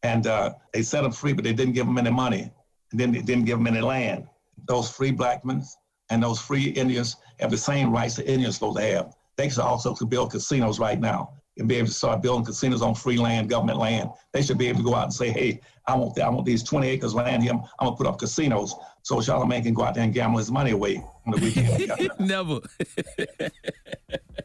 And uh, they set them free, but they didn't give them any money. And then they didn't give them any land. Those free black men and those free Indians have the same rights the Indians supposed to have. They should also build casinos right now and be able to start building casinos on free land, government land. They should be able to go out and say, hey, I want, I want these 20 acres land here. I'm, I'm gonna put up casinos so Charlamagne can go out there and gamble his money away on the weekend. Never.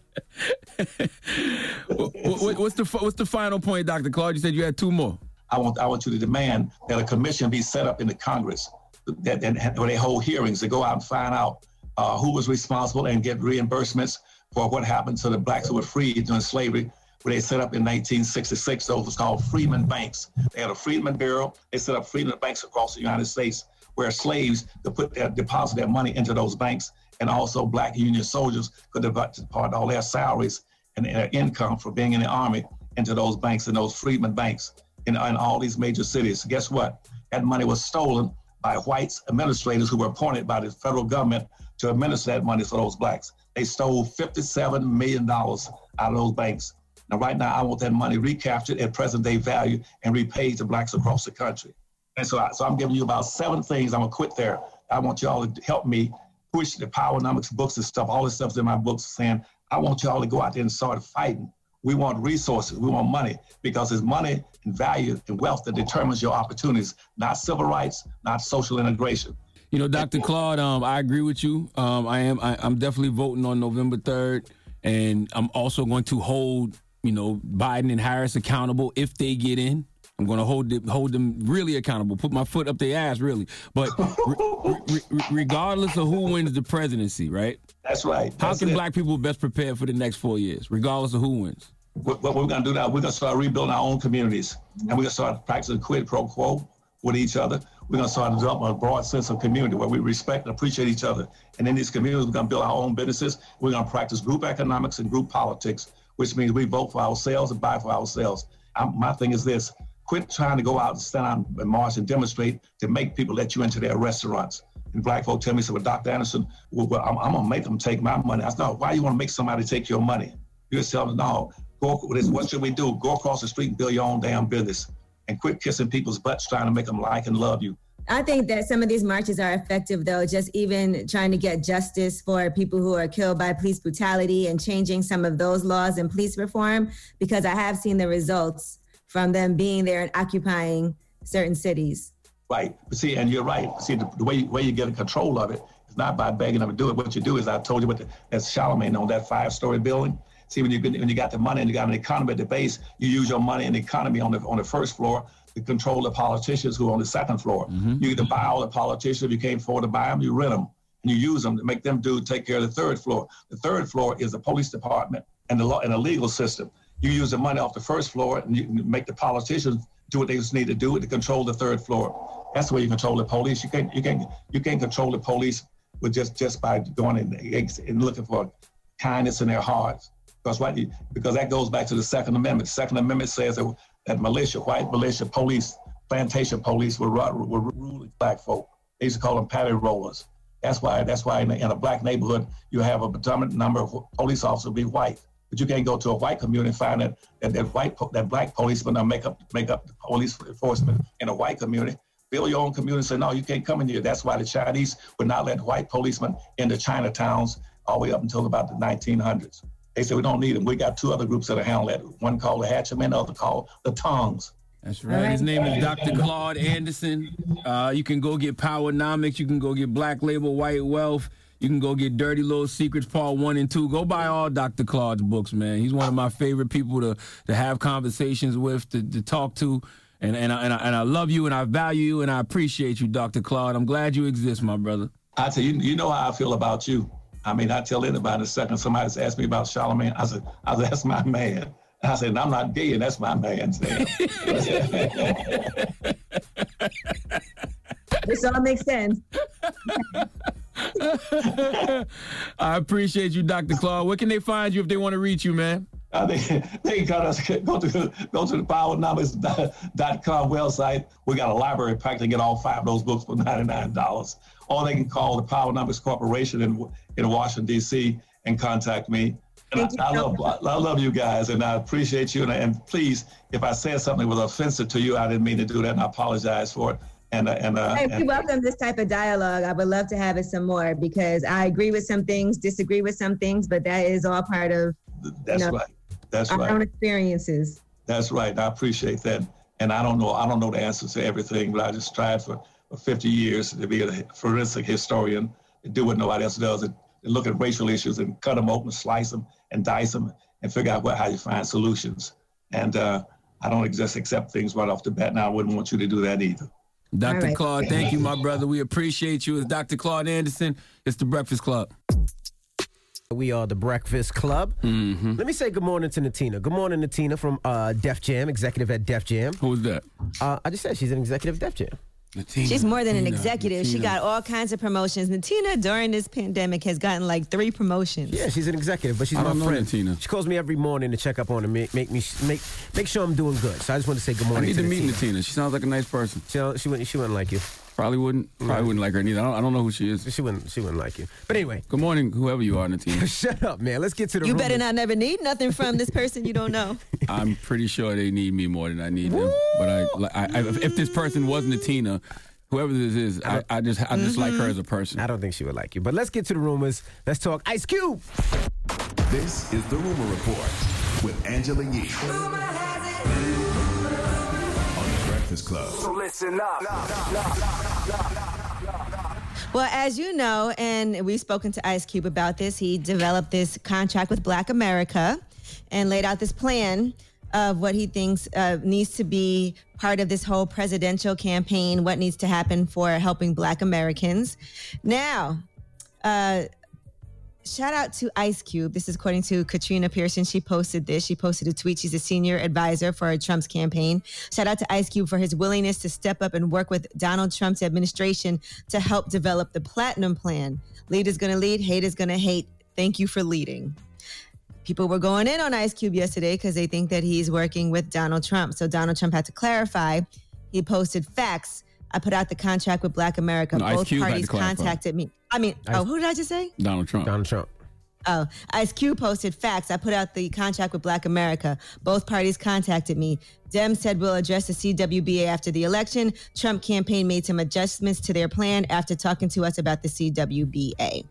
what, what, what's the what's the final point, Dr. Claude? You said you had two more. I want I want you to demand that a commission be set up in the Congress that, that where they hold hearings to go out and find out uh, who was responsible and get reimbursements for what happened to the blacks who were freed during slavery. Where they set up in 1966, those was called Freedmen Banks. They had a Freedmen Bureau. They set up Freedmen Banks across the United States, where slaves to put their deposit their money into those banks, and also black Union soldiers could deposit all their salaries and their income for being in the army into those banks and those Freedmen Banks in, in all these major cities. Guess what? That money was stolen by whites administrators who were appointed by the federal government to administer that money for those blacks. They stole $57 million out of those banks. Now, right now, I want that money recaptured at present day value and repaid to blacks across the country. And so, I, so I'm giving you about seven things. I'm gonna quit there. I want y'all to help me push the Powernomics books and stuff. All this stuff's in my books saying I want y'all to go out there and start fighting. We want resources. We want money because it's money and value and wealth that determines your opportunities, not civil rights, not social integration. You know, Dr. Claude, um, I agree with you. Um, I am. I, I'm definitely voting on November third, and I'm also going to hold, you know, Biden and Harris accountable if they get in. I'm going to hold them, hold them really accountable. Put my foot up their ass, really. But re- re- re- regardless of who wins the presidency, right? That's right. How can it. black people best prepare for the next four years, regardless of who wins? What, what we're going to do now, we're going to start rebuilding our own communities, and we're going to start practicing quid pro quo with each other. We're going to start developing a broad sense of community where we respect and appreciate each other. And in these communities, we're going to build our own businesses. We're going to practice group economics and group politics, which means we vote for ourselves and buy for ourselves. I'm, my thing is this: quit trying to go out and stand out and march and demonstrate to make people let you into their restaurants. And black folk tell me, so, well, Dr. Anderson, well, well I'm, I'm going to make them take my money. I said, no, why you want to make somebody take your money? You just tell them, no, go, what should we do? Go across the street and build your own damn business and quit kissing people's butts trying to make them like and love you. I think that some of these marches are effective, though, just even trying to get justice for people who are killed by police brutality and changing some of those laws and police reform, because I have seen the results from them being there and occupying certain cities. Right. See, and you're right. See, the, the way, way you get in control of it is not by begging them to do it. What you do is, I told you what the, that's Charlamagne on that five story building. See, when you, when you got the money and you got an economy at the base, you use your money and the economy on the, on the first floor to control the politicians who are on the second floor. Mm-hmm. You either buy all the politicians, if you can't afford to buy them, you rent them. And you use them to make them do take care of the third floor. The third floor is the police department and the law and the legal system. You use the money off the first floor and you make the politicians do what they just need to do to control the third floor. That's the way you control the police. You can't you can't you can't control the police with just just by going and, and looking for kindness in their hearts. Because right, because that goes back to the Second Amendment. The Second Amendment says that, that militia, white militia, police, plantation police were, were ruling black folk. They used to call them patty rollers. That's why. That's why in a, in a black neighborhood you have a predominant number of police officers be white. But you can't go to a white community and find that that, that white that black policemen are make up make up the police enforcement in a white community. Build your own community. Say no, you can't come in here. That's why the Chinese would not let white policemen into Chinatowns all the way up until about the 1900s. They said we don't need them. We got two other groups that are handling that. One called the Hatchetmen, the other called the Tongs. That's right. His name is Dr. Claude Anderson. Uh, you can go get Powernomics. You can go get Black Labor White Wealth. You can go get Dirty Little Secrets Part 1 and 2. Go buy all Dr. Claude's books, man. He's one of my favorite people to, to have conversations with, to, to talk to. And, and, I, and, I, and I love you and I value you and I appreciate you, Dr. Claude. I'm glad you exist, my brother. I tell you, you know how I feel about you. I mean, I tell anybody in a second. Somebody's asked me about Charlamagne. I said, I said, that's my man. I said, I'm not gay, and that's my man's name. This all makes sense. I appreciate you, Dr. Claude. Where can they find you if they want to reach you, man? Uh, they, they got us go to go to the powernomics.com website. We got a library pack to get all five of those books for ninety nine dollars. Or they can call the Powernomics Corporation in in Washington D.C. and contact me. And I, I love I love you guys, and I appreciate you. And, and please, if I said something that was offensive to you, I didn't mean to do that, and I apologize for it. And and, uh, we welcome this type of dialogue. I would love to have it some more because I agree with some things, disagree with some things, but that is all part of that's you know, right. That's our right. own experiences. That's right. I appreciate that. And I don't know, I don't know the answers to everything, but I just tried for, for 50 years to be a forensic historian, and do what nobody else does, and, and look at racial issues and cut them open, slice them, and dice them, and figure out what, how you find solutions. And uh, I don't just accept things right off the bat. Now I wouldn't want you to do that either. Dr. All right. Claude, thank you, my brother. We appreciate you. It's Dr. Claude Anderson. It's the Breakfast Club. We are the Breakfast Club. Mm-hmm. Let me say good morning to Natina. Good morning, Natina from uh, Def Jam, executive at Def Jam. Who's that? Uh, I just said she's an executive at Def Jam. She's more than an executive. She got all kinds of promotions. Natina, during this pandemic, has gotten like three promotions. Yeah, she's an executive, but she's I my don't know friend. Natina. She calls me every morning to check up on her, make, make me make make sure I'm doing good. So I just want to say good morning. I need to meet Natina. Natina. She sounds like a nice person. She she wouldn't she wouldn't like you. Probably wouldn't. Probably wouldn't like her neither. I don't, I don't know who she is. She wouldn't. She wouldn't like you. But anyway. Good morning, whoever you are, on the team. Shut up, man. Let's get to the. You better not never need nothing from this person you don't know. I'm pretty sure they need me more than I need them. But I, I, I if this person wasn't Natina, whoever this is, I, I just I just like her mm-hmm. as a person. I don't think she would like you. But let's get to the rumors. Let's talk Ice Cube. This is the Rumor Report with Angela Yee. On the Breakfast Club. So listen up. Well, as you know, and we've spoken to Ice Cube about this, he developed this contract with Black America and laid out this plan of what he thinks uh, needs to be part of this whole presidential campaign, what needs to happen for helping Black Americans. Now, uh, shout out to Ice Cube. This is according to Katrina Pearson. She posted this. She posted a tweet. She's a senior advisor for Trump's campaign. Shout out to Ice Cube for his willingness to step up and work with Donald Trump's administration to help develop the Platinum Plan. Lead is going to lead, hate is going to hate. Thank you for leading. People were going in on Ice Cube yesterday because they think that he's working with Donald Trump. So Donald Trump had to clarify. He posted facts. I put out the contract with Black America. No, Both Cube had to parties contacted me. I mean, oh, who did I just say? Donald Trump. Donald Trump. Oh, Ice Cube posted facts. I put out the contract with Black America. Both parties contacted me. Dem said we'll address the CWBA after the election. Trump campaign made some adjustments to their plan after talking to us about the CWBA.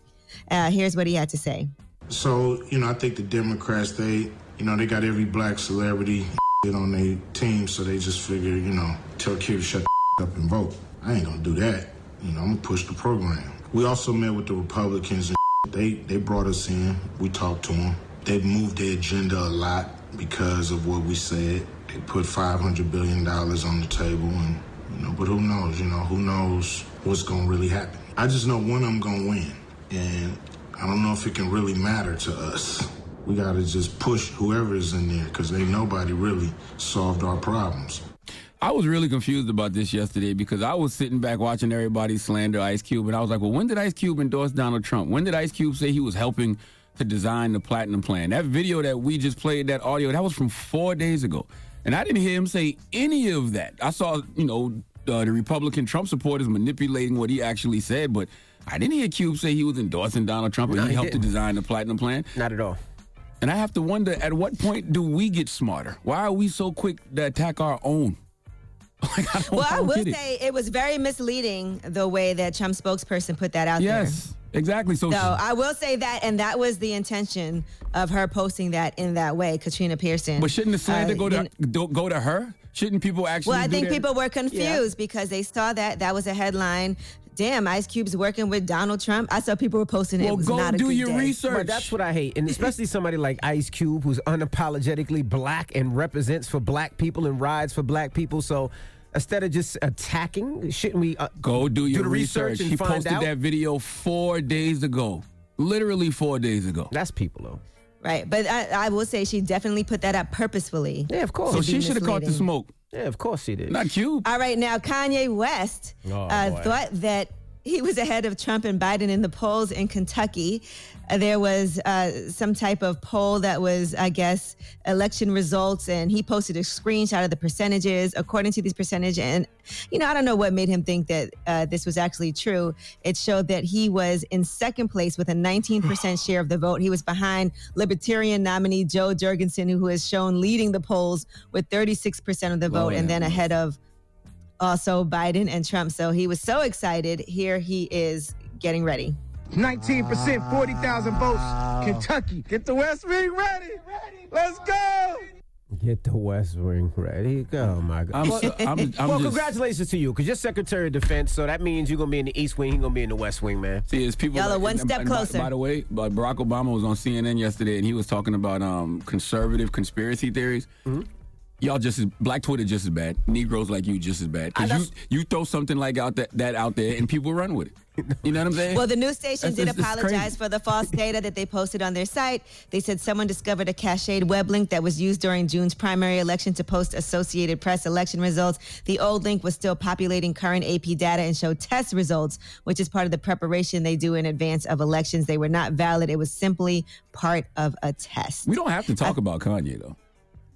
Uh, here's what he had to say. So, you know, I think the Democrats, they, you know, they got every black celebrity on their team, so they just figure, you know, tell Q to shut the up and vote. I ain't gonna do that. You know, I'm gonna push the program. We also met with the Republicans and they, they brought us in. We talked to them. They moved their agenda a lot because of what we said. They put $500 billion on the table and, you know, but who knows, you know, who knows what's gonna really happen. I just know one of them gonna win. And I don't know if it can really matter to us. We gotta just push whoever is in there because ain't nobody really solved our problems. I was really confused about this yesterday because I was sitting back watching everybody slander Ice Cube, and I was like, well, when did Ice Cube endorse Donald Trump? When did Ice Cube say he was helping to design the platinum plan. That video that we just played, that audio, that was from four days ago. And I didn't hear him say any of that. I saw, you know, uh, the Republican Trump supporters manipulating what he actually said, but I didn't hear Cube say he was endorsing Donald Trump or No, he he helped to didn't. design the platinum plan. Not at all. And I have to wonder at what point do we get smarter? Why are we so quick to attack our own? Like, I Well, I don't will get it. say it was very misleading the way that Trump spokesperson put that out there. Yes, exactly. So, So I will say that, and that was the intention of her posting that in that way, Katrina Pearson. but shouldn't the slander Uh, go to do- go to her? Shouldn't people actually? Well, I think their- people were confused because they saw that that was a headline. Damn, Ice Cube's working with Donald Trump. I saw people were posting it was not a good day. But that's what I hate, and especially somebody like Ice Cube, who's unapologetically black and represents for black people and rides for black people. So instead of just attacking, shouldn't we uh, Go do your the research. and He find posted out? that video four days ago. Literally four days ago. That's people though. Right, but I, I will say she definitely put that up purposefully. Yeah, of course. So she should have caught the smoke. Yeah, of course he did. Not Cube. All right, now Kanye West Oh, uh, boy. thought that he was ahead of Trump and Biden in the polls in Kentucky. Uh, there was uh, some type of poll that was, I guess, election results, and he posted a screenshot of the percentages according to these percentage. And you know, I don't know what made him think that uh, this was actually true. It showed that he was in second place with a 19% share of the vote. He was behind Libertarian nominee Jo Jorgensen, who has shown leading the polls with 36% of the vote, Lord and then ahead of also Biden and Trump. So he was so excited. Here he is getting ready. 19%, 40,000 votes. Kentucky. Get the West Wing ready. Let's go. Get the West Wing ready. Go, my God. I'm well, so- I'm- I'm well, just- congratulations to you, because you're Secretary of Defense, so that means you're gonna be in the East Wing. He's gonna be in the West Wing, man. See, it's people. Y'all are like- one and- step and by- closer. By, the way, but Barack Obama was on CNN yesterday, and he was talking about um, conservative conspiracy theories. Mm-hmm. Y'all just as Black Twitter just as bad. Negroes like you just as bad. Because you you throw something like out that, that out there, and people run with it. You know what I'm saying? Well, the news station That's- did it's apologize crazy. for the false data that they posted on their site. They said someone discovered a cached web link that was used during June's primary election to post Associated Press election results. The old link was still populating current AP data and showed test results, which is part of the preparation they do in advance of elections. They were not valid. It was simply part of a test. we don't have to talk uh, about Kanye though.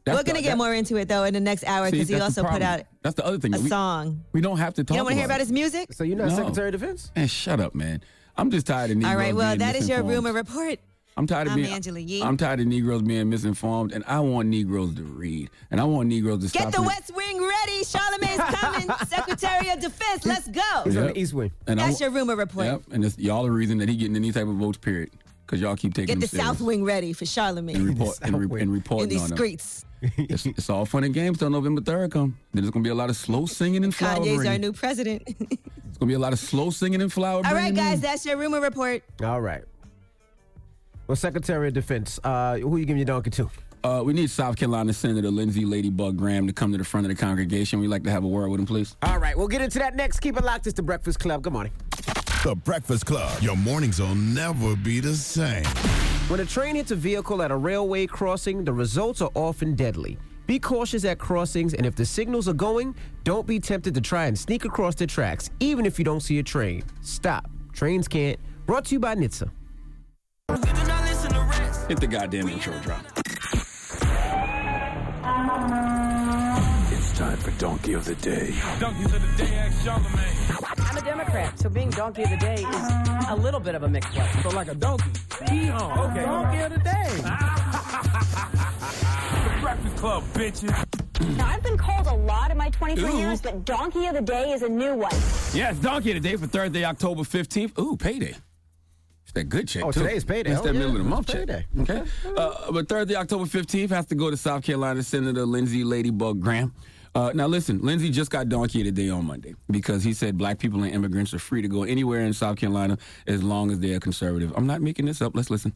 That's We're going the- to get more into it though in the next hour because he also put out That's the other thing. a We- song. We don't have to talk. You don't want to hear about his music? So you're not No. Secretary of Defense? Man, shut up, man. I'm just tired of Negroes All right. Well, being that is your misinformed. rumor report. I'm tired of I'm being. Angela Yee. I'm tired of Negroes being misinformed, and I want Negroes to read, and I want Negroes to stop. Get the li- West Wing ready. Charlamagne's coming. Secretary of Defense. Let's go. He's on Yep. the East Wing. And I That's wa- your rumor report. Yep, and it's y'all the reason that he getting any type of votes. Period, because y'all keep taking Get him the serious South Wing ready for Charlamagne. and report and, re- and in these on them. streets. It's, it's all fun and games till November third come. Then there's gonna be a lot of slow singing and flower Kanye's our new president. It's gonna be a lot of slow singing and flower All right, bringing. guys, that's your rumor report. All right. Well, Secretary of Defense, uh, who you giving your donkey to? Uh, we need South Carolina Senator Lindsey Ladybug Graham to come to the front of the congregation. We'd like to have a word with him, please. All right, we'll get into that next. Keep it locked. It's the Breakfast Club. Good morning. The Breakfast Club. Your mornings will never be the same. When a train hits a vehicle at a railway crossing, the results are often deadly. Be cautious at crossings, and if the signals are going, don't be tempted to try and sneak across the tracks, even if you don't see a train. Stop. Trains can't. Brought to you by NHTSA. Hit the goddamn intro drop. It's time for Donkey of the Day. Donkeys of the day, ask Charlamagne. I'm a Democrat, so being donkey of the day is a little bit of a mixed blessing. So like a donkey. Hee-haw. Okay. Donkey of the day. The Breakfast Club, bitches. Now, I've been called a lot in my 23 Ooh. years, but Donkey of the Day is a new one. Yeah, it's Donkey day for Thursday, October 15th. Ooh, payday. It's that good check, Oh, too. today's payday. It's Oh, that yeah, middle of the month it's check. payday. Okay. Uh, but Thursday, October 15th has to go to South Carolina Senator Lindsey Ladybug Graham. Uh, now, listen, Lindsey just got Donkey of the Day on Monday because he said black people and immigrants are free to go anywhere in South Carolina as long as they are conservative. I'm not making this up. Let's listen.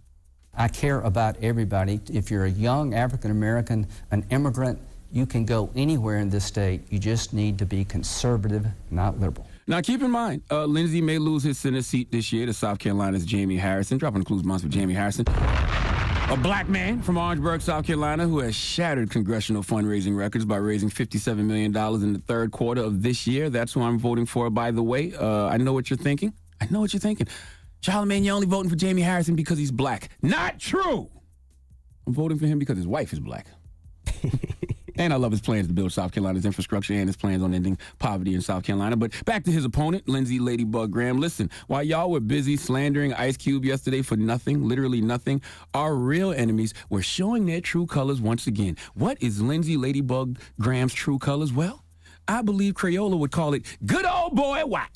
I care about everybody. If you're a young African American, an immigrant, you can go anywhere in this state. You just need to be conservative, not liberal. Now, keep in mind, uh, Lindsey may lose his Senate seat this year to South Carolina's Jamie Harrison. Dropping the clues months for Jamie Harrison. A black man from Orangeburg, South Carolina, who has shattered congressional fundraising records by raising $57 million in the third quarter of this year. That's who I'm voting for, by the way. Uh, I know what you're thinking. I know what you're thinking. Charlamagne, you're only voting for Jamie Harrison because he's black. Not true. I'm voting for him because his wife is black. and I love his plans to build South Carolina's infrastructure and his plans on ending poverty in South Carolina. But back to his opponent, Lindsay Ladybug Graham. Listen, while y'all were busy slandering Ice Cube yesterday for nothing, literally nothing, our real enemies were showing their true colors once again. What is Lindsay Ladybug Graham's true colors? Well, I believe Crayola would call it good old boy white.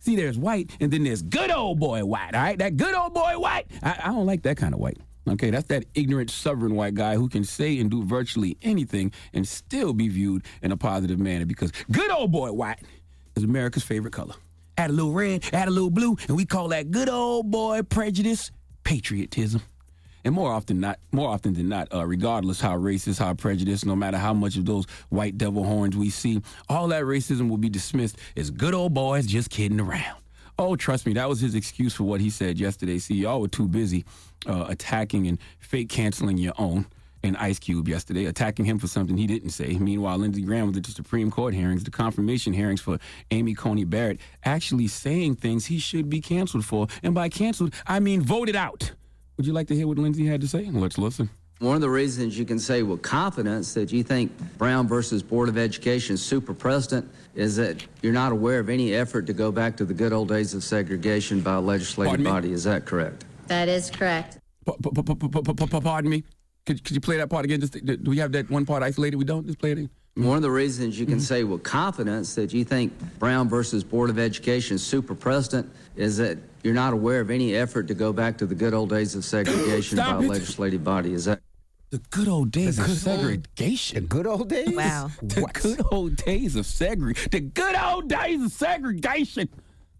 See, there's white, and then there's good old boy white, all right? That good old boy white. I, I don't like that kind of white. Okay, that's that ignorant, sovereign white guy who can say and do virtually anything and still be viewed in a positive manner because good old boy white is America's favorite color. Add a little red, add a little blue, and we call that good old boy prejudice patriotism. And more often not, more often than not, uh, regardless how racist, how prejudiced, no matter how much of those white devil horns we see, all that racism will be dismissed as good old boys just kidding around. Oh, trust me, that was his excuse for what he said yesterday. See, y'all were too busy uh, attacking and fake canceling your own and Ice Cube yesterday, attacking him for something he didn't say. Meanwhile, Lindsey Graham was at the Supreme Court hearings, the confirmation hearings for Amy Coney Barrett, actually saying things he should be canceled for. And by canceled, I mean voted out. Would you like to hear what Lindsey had to say? Let's listen. One of the reasons you can say with confidence that you think Brown versus Board of Education super precedent is that you're not aware of any effort to go back to the good old days of segregation by a legislative body. Is that correct? That is correct. Pardon me. Could, could you play that part again? Just do we have that one part isolated? We don't. Just play it. Again? One of the reasons you can mm-hmm. say with confidence that you think Brown versus Board of Education super precedent is that you're not aware of any effort to go back to the good old days of segregation by a legislative body. Is that The good old days of good segregation. The good old days? Wow. The good old days of segregation. The good old days of segregation.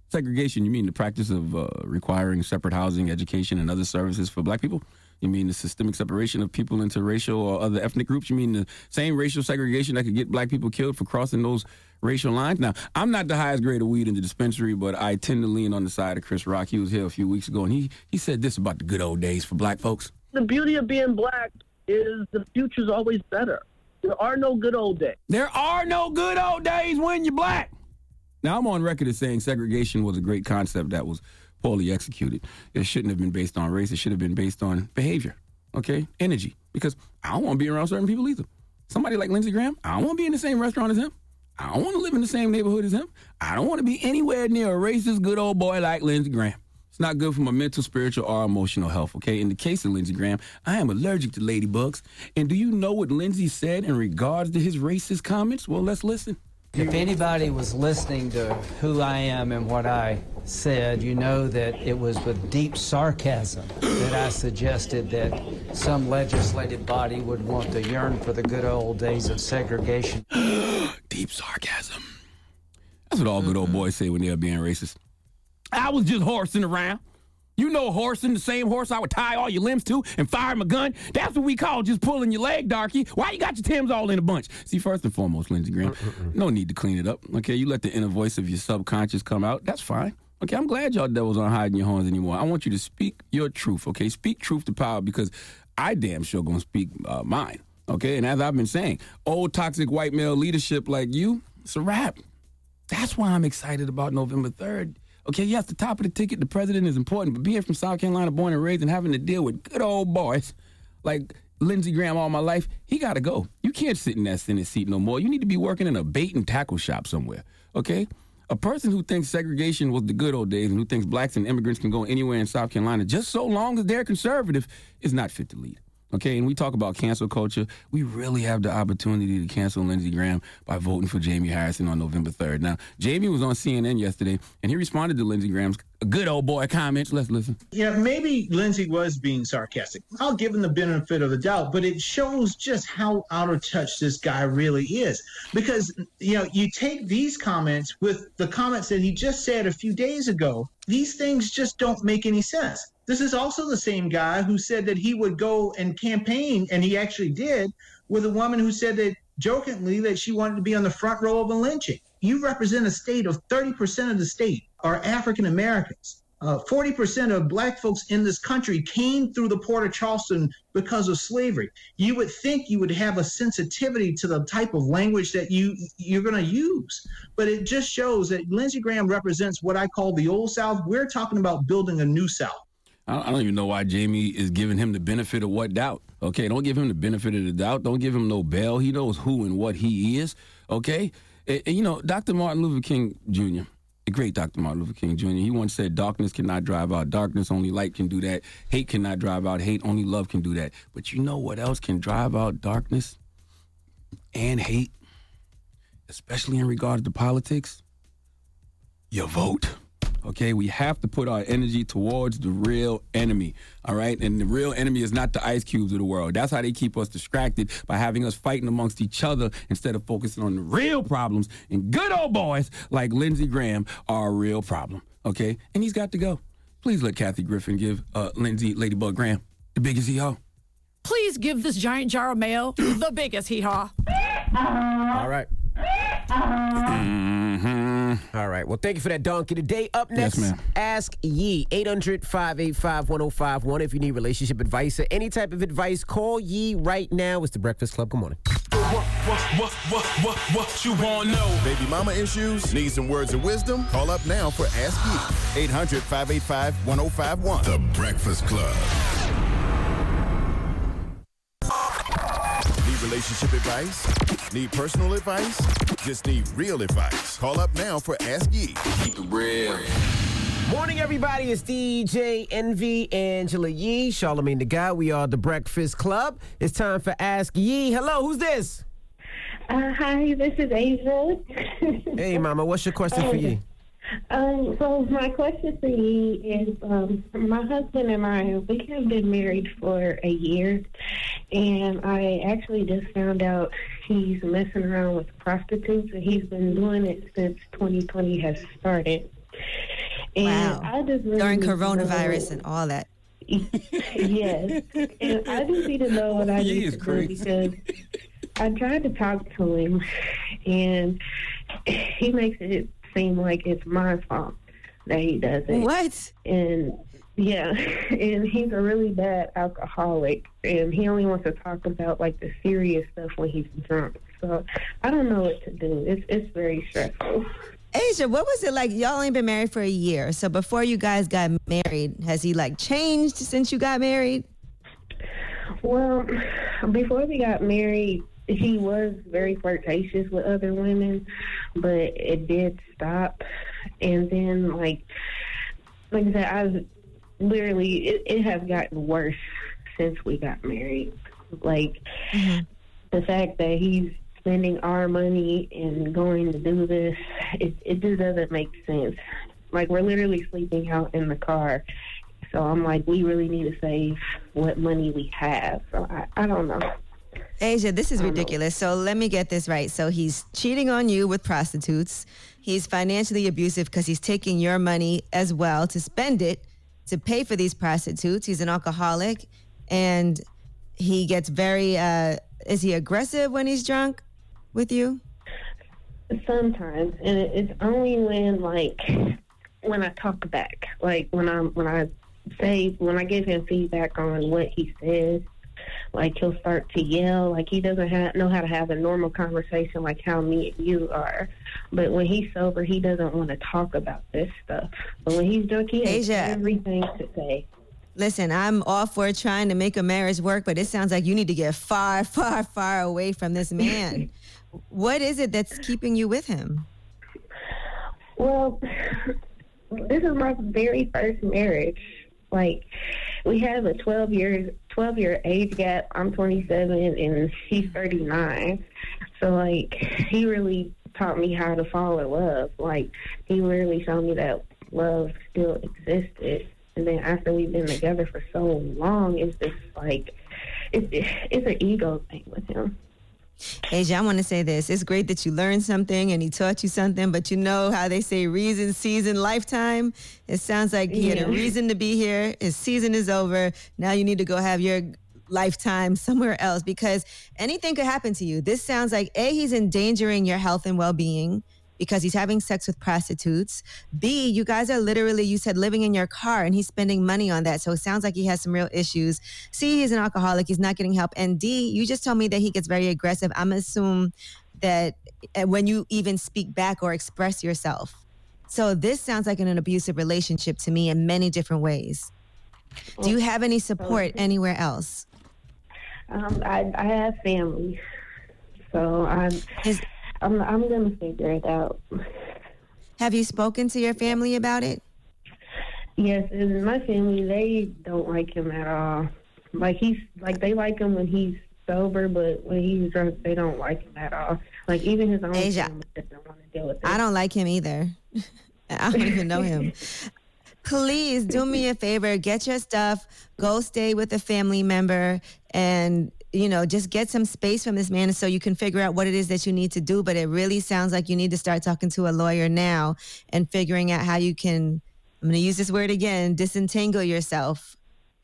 Segregation, you mean the practice of uh, requiring separate housing, education, and other services for black people? You mean the systemic separation of people into racial or other ethnic groups? You mean the same racial segregation that could get black people killed for crossing those racial lines? Now, I'm not the highest grade of weed in the dispensary, but I tend to lean on the side of Chris Rock. He was here a few weeks ago, and he, he said this about the good old days for black folks. The beauty of being black is the future's always better. There are no good old days. There are no good old days when you're black. Now, I'm on record as saying segregation was a great concept that was poorly executed. It shouldn't have been based on race. It should have been based on behavior, okay? Energy. Because I don't want to be around certain people either. Somebody like Lindsey Graham, I don't want to be in the same restaurant as him. I don't want to live in the same neighborhood as him. I don't want to be anywhere near a racist good old boy like Lindsey Graham. It's not good for my mental, spiritual, or emotional health, okay? In the case of Lindsey Graham, I am allergic to ladybugs. And do you know what Lindsey said in regards to his racist comments? Well, let's listen. If anybody was listening to who I am and what I said, you know that it was with deep sarcasm that I suggested that some legislative body would want to yearn for the good old days of segregation. Deep sarcasm. That's what all good old boys say when they're being racist. I was just horsing around. You know horsing, the same horse I would tie all your limbs to and fire my gun. That's what we call just pulling your leg, darky. Why you got your Timbs all in a bunch? See, first and foremost, Lindsey Graham, no need to clean it up. Okay, you let the inner voice of your subconscious come out. That's fine. Okay, I'm glad y'all devils aren't hiding your horns anymore. I want you to speak your truth. Okay, speak truth to power because I damn sure gonna speak uh, mine. Okay, and as I've been saying, old toxic white male leadership like you, it's a wrap. That's why I'm excited about November 3rd. Okay, yes, the top of the ticket, the president is important, but being from South Carolina, born and raised, and having to deal with good old boys like Lindsey Graham all my life, he got to go. You can't sit in that Senate seat no more. You need to be working in a bait and tackle shop somewhere, okay? A person who thinks segregation was the good old days and who thinks blacks and immigrants can go anywhere in South Carolina just so long as they're conservative is not fit to lead. Okay, and we talk about cancel culture. We really have the opportunity to cancel Lindsey Graham by voting for Jamie Harrison on November 3rd. Now, Jamie was on CNN yesterday, and he responded to Lindsey Graham's good old boy comments. Let's listen. Yeah, maybe Lindsey was being sarcastic. I'll give him the benefit of the doubt, but it shows just how out of touch this guy really is. Because, you know, you take these comments with the comments that he just said a few days ago, these things just don't make any sense. This is also the same guy who said that he would go and campaign, and he actually did, with a woman who said that jokingly that she wanted to be on the front row of a lynching. You represent a state of 30% of the state are African Americans. Uh, 40% of black folks in this country came through the port of Charleston because of slavery. You would think you would have a sensitivity to the type of language that you you're going to use, but it just shows that Lindsey Graham represents what I call the old South. We're talking about building a new South. I don't even know why Jamie is giving him the benefit of what doubt. Okay, don't give him the benefit of the doubt. Don't give him no bail. He knows who and what he is. Okay, and, and, you know, Dr. Martin Luther King Jr., the great Dr. Martin Luther King Jr., he once said, "Darkness cannot drive out darkness. Only light can do that. Hate cannot drive out hate. Only love can do that." But you know what else can drive out darkness and hate, especially in regard to politics? Your vote. Okay, we have to put our energy towards the real enemy. All right, and the real enemy is not the ice cubes of the world. That's how they keep us distracted by having us fighting amongst each other instead of focusing on the real problems. And good old boys like Lindsey Graham are a real problem. Okay, and he's got to go. Please let Kathy Griffin give uh, Lindsey Ladybug Graham the biggest hee haw. Please give this giant jar of mayo the biggest hee haw. All right. Mm-hmm. All right. Well, thank you for that donkey today. Up next, ma'am. Ask Yee. 800 585 1051. If you need relationship advice or any type of advice, call Yee right now. It's the Breakfast Club. Good morning. What, what, what, what, what you want to know? Baby mama issues? Need some words of wisdom? Call up now for Ask Yee. 800 585 1051. The Breakfast Club. Need relationship advice? Need personal advice? Just need real advice. Call up now for Ask Yee. Keep it real. Morning, everybody. It's DJ Envy, Angela Yee, Charlamagne the God. We are the Breakfast Club. It's time for Ask Yee. Hello, who's this? Uh, hi, this is Asia. Hey, Mama. What's your question for Yee? Um, so my question for you is, um, my husband and I, we have been married for a year, and I actually just found out he's messing around with prostitutes, and he's been doing it since 2020 has started. And Wow. I just really During coronavirus and all that. yes. And I just need to know what I He need is to crazy. do because I tried to talk to him and he makes it seem like it's my fault that he does it. What? And yeah, and he's a really bad alcoholic and he only wants to talk about like the serious stuff when he's drunk. So I don't know what to do. It's it's very stressful. Asia, what was it like? Y'all only been married for a year. So before you guys got married, has he like changed since you got married? Well, before we got married, he was very flirtatious with other women, but it did stop. And then, like, like I said, I literally, it, it has gotten worse since we got married. Like, mm-hmm. the fact that he's spending our money and going to do this, it, it just doesn't make sense. Like, we're literally sleeping out in the car. So I'm like, we really need to save what money we have. So I, I don't know. Asia, this is ridiculous. So let me get this right. So he's cheating on you with prostitutes. He's financially abusive because he's taking your money as well to spend it to pay for these prostitutes. He's an alcoholic and he gets very, uh, is he aggressive when he's drunk with you? Sometimes, and it's only when like when I talk back, like when I'm when I say when I give him feedback on what he says. Like he'll start to yell, like he doesn't ha- know how to have a normal conversation, like how me and you are. But when he's sober, he doesn't want to talk about this stuff. But when he's drunk, he has Asia. everything to say. Listen, I'm all for trying to make a marriage work, but it sounds like you need to get far, far, far away from this man. what is it that's keeping you with him? Well, this is my very first marriage. Like, we have a 12 year 12 year age gap. I'm 27 and he's 39. So like, he really taught me how to fall in love. Like, he really showed me that love still existed. And then after we've been together for so long, it's just like, it's it's an ego thing with him. Asia, I want to say this. It's great that you learned something and he taught you something, but you know how they say reason, season, lifetime? It sounds like he had a reason to be here. His season is over. Now you need to go have your lifetime somewhere else because anything could happen to you. This sounds like A, he's endangering your health and well being. Because he's having sex with prostitutes. B, you guys are literally, you said, living in your car and he's spending money on that. So it sounds like he has some real issues. C, he's an alcoholic. He's not getting help. And D, you just told me that he gets very aggressive. I'm assuming that uh, when you even speak back or express yourself. So this sounds like an abusive relationship to me in many different ways. Do you have any support anywhere else? Um, I, I have family, so I'm, I'm, I'm gonna figure it out. Have you spoken to your family about it? Yes, and my family they don't like him at all. Like he's like they like him when he's sober, but when he's drunk, they don't like him at all. Like even his own Asia. family doesn't want to deal with it. I don't like him either. I don't even know him. Please do me a favor, get your stuff, go stay with a family member, and you know, just get some space from this man so you can figure out what it is that you need to do. But it really sounds like you need to start talking to a lawyer now and figuring out how you can, I'm going to use this word again, disentangle yourself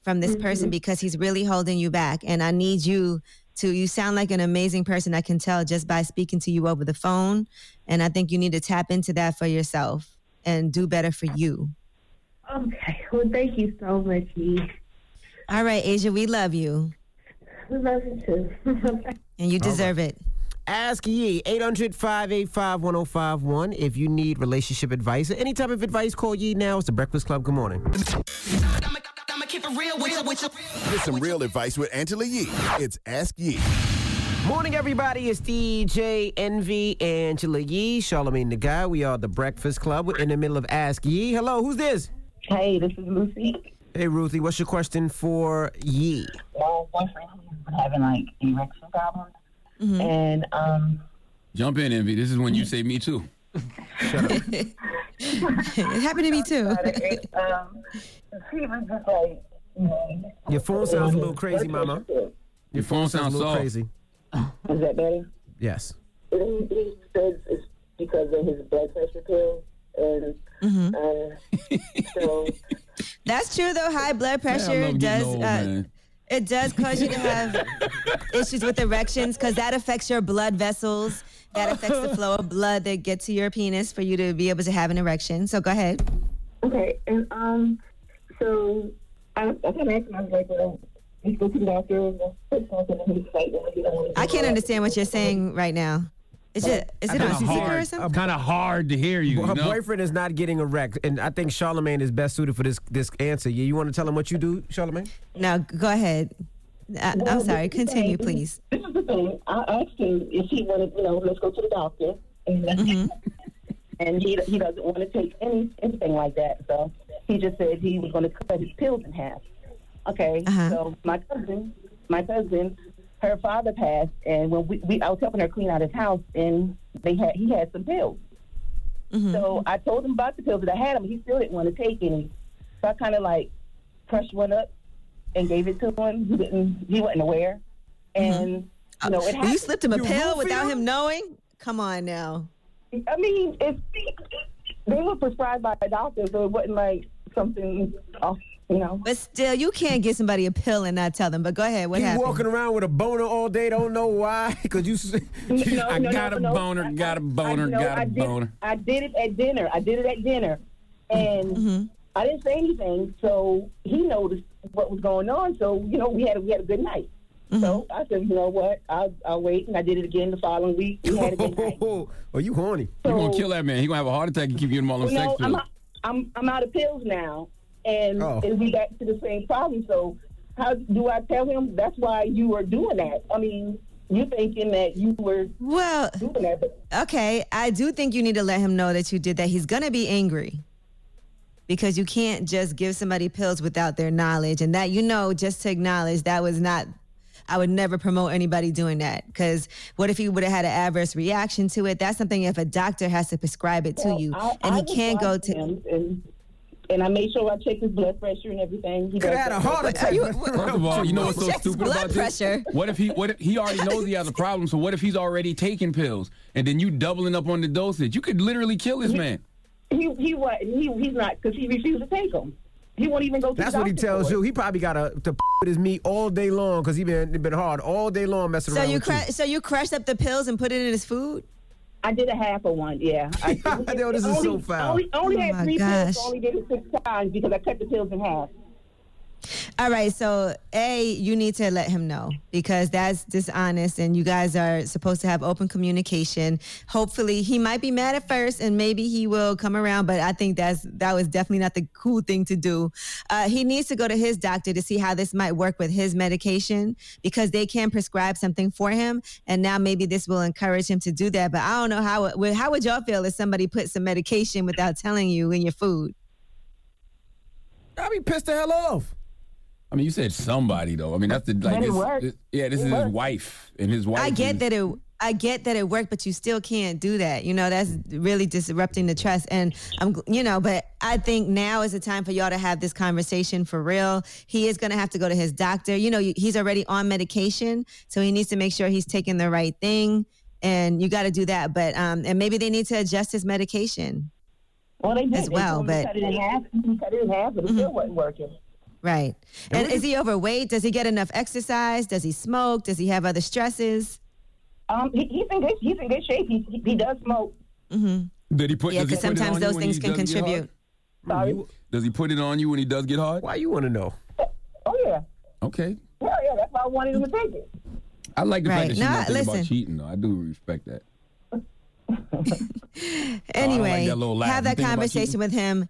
from this person mm-hmm. because he's really holding you back. And I need you to, you sound like an amazing person. I can tell just by speaking to you over the phone. And I think you need to tap into that for yourself and do better for you. Okay. Well, thank you so much, E. All right, Asia, we love you. We love you too. And you deserve it. Ask Yee, 800 585 1051. If you need relationship advice or any type of advice, call Yee now. It's the Breakfast Club. Good morning. Get some real advice with Angela Yee. It's Ask Yee. Morning, everybody. It's DJ Envy, Angela Yee, Charlamagne the God. We are the Breakfast Club. We're in the middle of Ask Yee. Hello, who's this? Hey, this is Lucy. Hey, Ruthie. What's your question for Yee? My boyfriend has been having like erection problems, Mm-hmm. and um, Jump in, Envy. This is when you say me too. it happened to me too. um, he was just like, you know, Your phone sounds a little crazy, Mama. Your phone sounds a little soft. crazy. Is that better? Yes. He, he says it's because of his blood pressure pills, and Mm-hmm. uh, so That's true though. High blood pressure love does old, uh, man. It does cause you to have issues with erections because that affects your blood vessels. That affects the flow of blood that gets to your penis for you to be able to have an erection. So go ahead. okay, and um, so I, I kind of asked him, I was like, well, let's go to the doctor and put something, and he's like, well, he don't want to. I can't understand what you're saying right now. Is it is it on Kinda speaker or hard, something? kind of hard to hear you. Her you know? boyfriend is not getting erect, and I think Charlamagne is best suited for this this answer. Yeah, you want to tell him what you do, Charlamagne? No, go ahead. I, Well, I'm this sorry. Continue, thing. please. This is the thing. I asked him if he wanted, you know, let's go to the doctor, and Mm-hmm. and he he doesn't want to take any anything like that. So he just said he was going to cut his pills in half. Okay, Uh-huh. so my cousin, my cousin, her father passed, and when we, we I was helping her clean out his house, and they had he had some pills. Mm-hmm. So I told him about the pills that I had him. He still didn't want to take any. So I kind of like crushed one up and gave it to him. He didn't. He wasn't aware, and you know it. You slipped him a You pill roofied without him? him knowing? Come on now. I mean, it's they were prescribed by a doctor, so it wasn't like something off, you know. But still, you can't give somebody a pill and not tell them. But go ahead. What you happened? walking around with a boner all day, don't know why, because you. s- No, I no, got no, a no. boner, got a boner, know, got I a did, boner. I did it at dinner. I did it at dinner, and Mm-hmm. I didn't say anything. So he noticed what was going on. So you know, we had a, we had a good night. Mm-hmm. So I said, you know what? I'll, I'll wait, and I did it again the following week. We had a good night. oh, you horny? You're gonna kill that man? He gonna have a heart attack and keep getting all them Well, sex no, I'm I'm I'm out of pills now, and Oh. and we back to the same problem. So how do I tell him that's why you were doing that? I mean, you thinking that you were well doing that, but Okay, I do think you need to let him know that you did that. He's gonna be angry because you can't just give somebody pills without their knowledge, and that you know just to acknowledge that was not. I would never promote anybody doing that because what if he would have had an adverse reaction to it? That's something if a doctor has to prescribe it to Well, you, I- and I he can't go to. him, and and I made sure I checked his blood pressure and everything. He Coulda had a heart attack. First of all, you know what's so stupid blood about this? pressure. What if he what if he already knows he has a problem? So what if he's already taking pills and then you doubling up on the dosage? You could literally kill this man. He he what he he's not because he refused to take them. He won't even go to That's the what he tells you. He probably got to to with his meat all day long because he been been hard all day long messing So around you with cru- so you crushed up the pills and put it in his food. I did a half of one, yeah. I, Yo, this is only, so foul. Only, only Oh had my three gosh. pills, only did it six times because I cut the pills in half. All right, so A, you need to let him know because that's dishonest and you guys are supposed to have open communication. Hopefully, he might be mad at first and maybe he will come around, but I think that's that was definitely not the cool thing to do. Uh, he needs to go to his doctor to see how this might work with his medication because they can prescribe something for him and now maybe this will encourage him to do that, but I don't know how how would y'all feel if somebody put some medication without telling you in your food? I'd be pissed the hell off. I mean, you said somebody though. I mean, that's the like. But it This, this- yeah, this It is worked. his wife and his wife. I get is- that it. I get that it worked, but you still can't do that. You know, that's really disrupting the trust. And I'm, you know, but I think now is the time for y'all to have this conversation for real. He is going to have to go to his doctor. You know, he's already on medication, so he needs to make sure he's taking the right thing. And you got to do that. But um, and maybe they need to adjust his medication. Well, they did. as They well. told But cut it in half. He cut it in half, but it still wasn't working. Right. And is he overweight? Does he get enough exercise? Does he smoke? Does he have other stresses? Um, he, he's in good. He's in good shape. He, he, he does smoke. Mm-hmm. Did he put? Yeah, does he 'cause put it sometimes those things can does get hard? contribute. Sorry. Does he put it on you when he does get hard? Why you want to know? Oh yeah. Okay, Yeah, yeah. That's why I wanted him to take it. I like the Right. fact that she's No, not thinking listen. about cheating though. I do respect that. Anyway, that little laugh. have that conversation with him.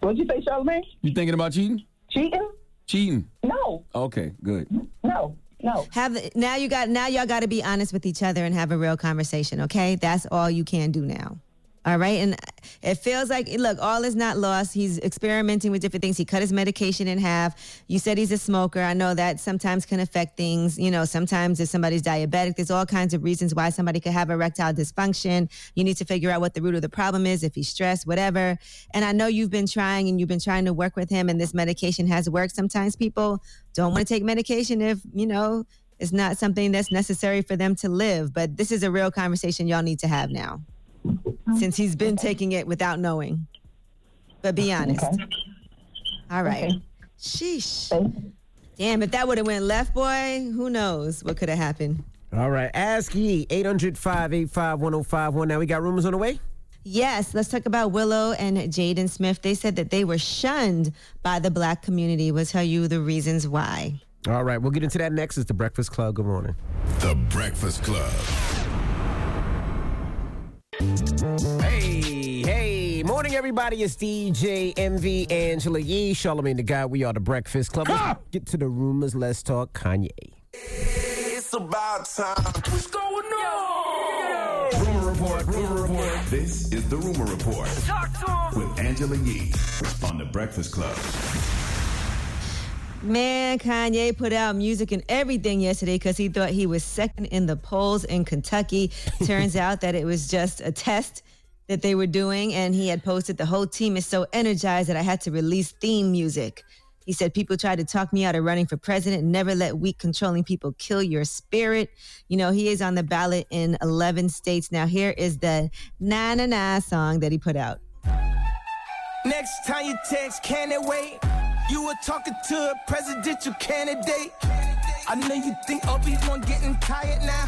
What'd you say, Charlamagne? You thinking about cheating? Cheating? Cheating. No, Okay, good. no, no. Have now you got now y'all got to be honest with each other and have a real conversation. Okay, that's all you can do now. All right, and it feels like look, all is not lost. He's experimenting with different things. He cut his medication in half. You said he's a smoker. I know that sometimes can affect things. You know, sometimes if somebody's diabetic, there's all kinds of reasons why somebody could have erectile dysfunction. You need to figure out what the root of the problem is. If he's stressed, whatever. And I know you've been trying and you've been trying to work with him, and this medication has worked. Sometimes people don't want to take medication if you know it's not something that's necessary for them to live. But this is a real conversation y'all need to have now, since he's been taking it without knowing. But be honest. All right. Sheesh. Damn, if that would have went left, boy, who knows what could have happened. All right, ask Yee 800 585 1051. Now we got rumors on the way. Yes, let's talk about Willow and Jaden Smith. They said that they were shunned by the black community. We'll tell you the reasons why. All right, we'll get into that next. It's the Breakfast Club. Good morning. The Breakfast Club. Hey, hey, morning, everybody. It's DJ Envy Angela Yee, Charlamagne the God. We are the Breakfast Club. Let's get to the rumors. Let's talk Kanye. It's about time. What's going on? Rumor report. Rumor report. This is the Rumor Report Talk to him. with Angela Yee on the Breakfast Club. Man, Kanye put out music and everything yesterday because he thought he was second in the polls in Kentucky. Turns out that it was just a test that they were doing, and he had posted, The whole team is so energized that I had to release theme music. He said, People tried to talk me out of running for president. Never let weak, controlling people kill your spirit. You know, he is on the ballot in 11 states. Now, here is the Na Na Na song that he put out. Next time you text, can it wait? You were talking to a presidential candidate. I know you think Obi-Wan getting tired now.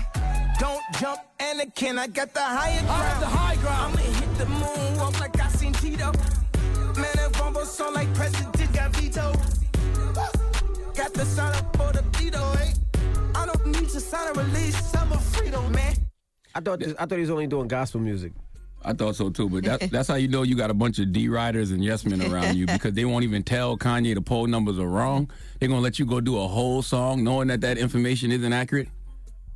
Don't jump, Anakin. I got the higher ground. the high ground. I'ma hit the moon, walk like I seen Tito. Man, that rumble song like president got vetoed. Got the sign up for the veto, eh? I don't need to sign a release. I'm a freedom, man. I thought this, I thought he was only doing gospel music. I thought so too, but that, that's how you know you got a bunch of D riders and yes men around you because they won't even tell Kanye the poll numbers are wrong. They're gonna let you go do a whole song knowing that that information isn't accurate.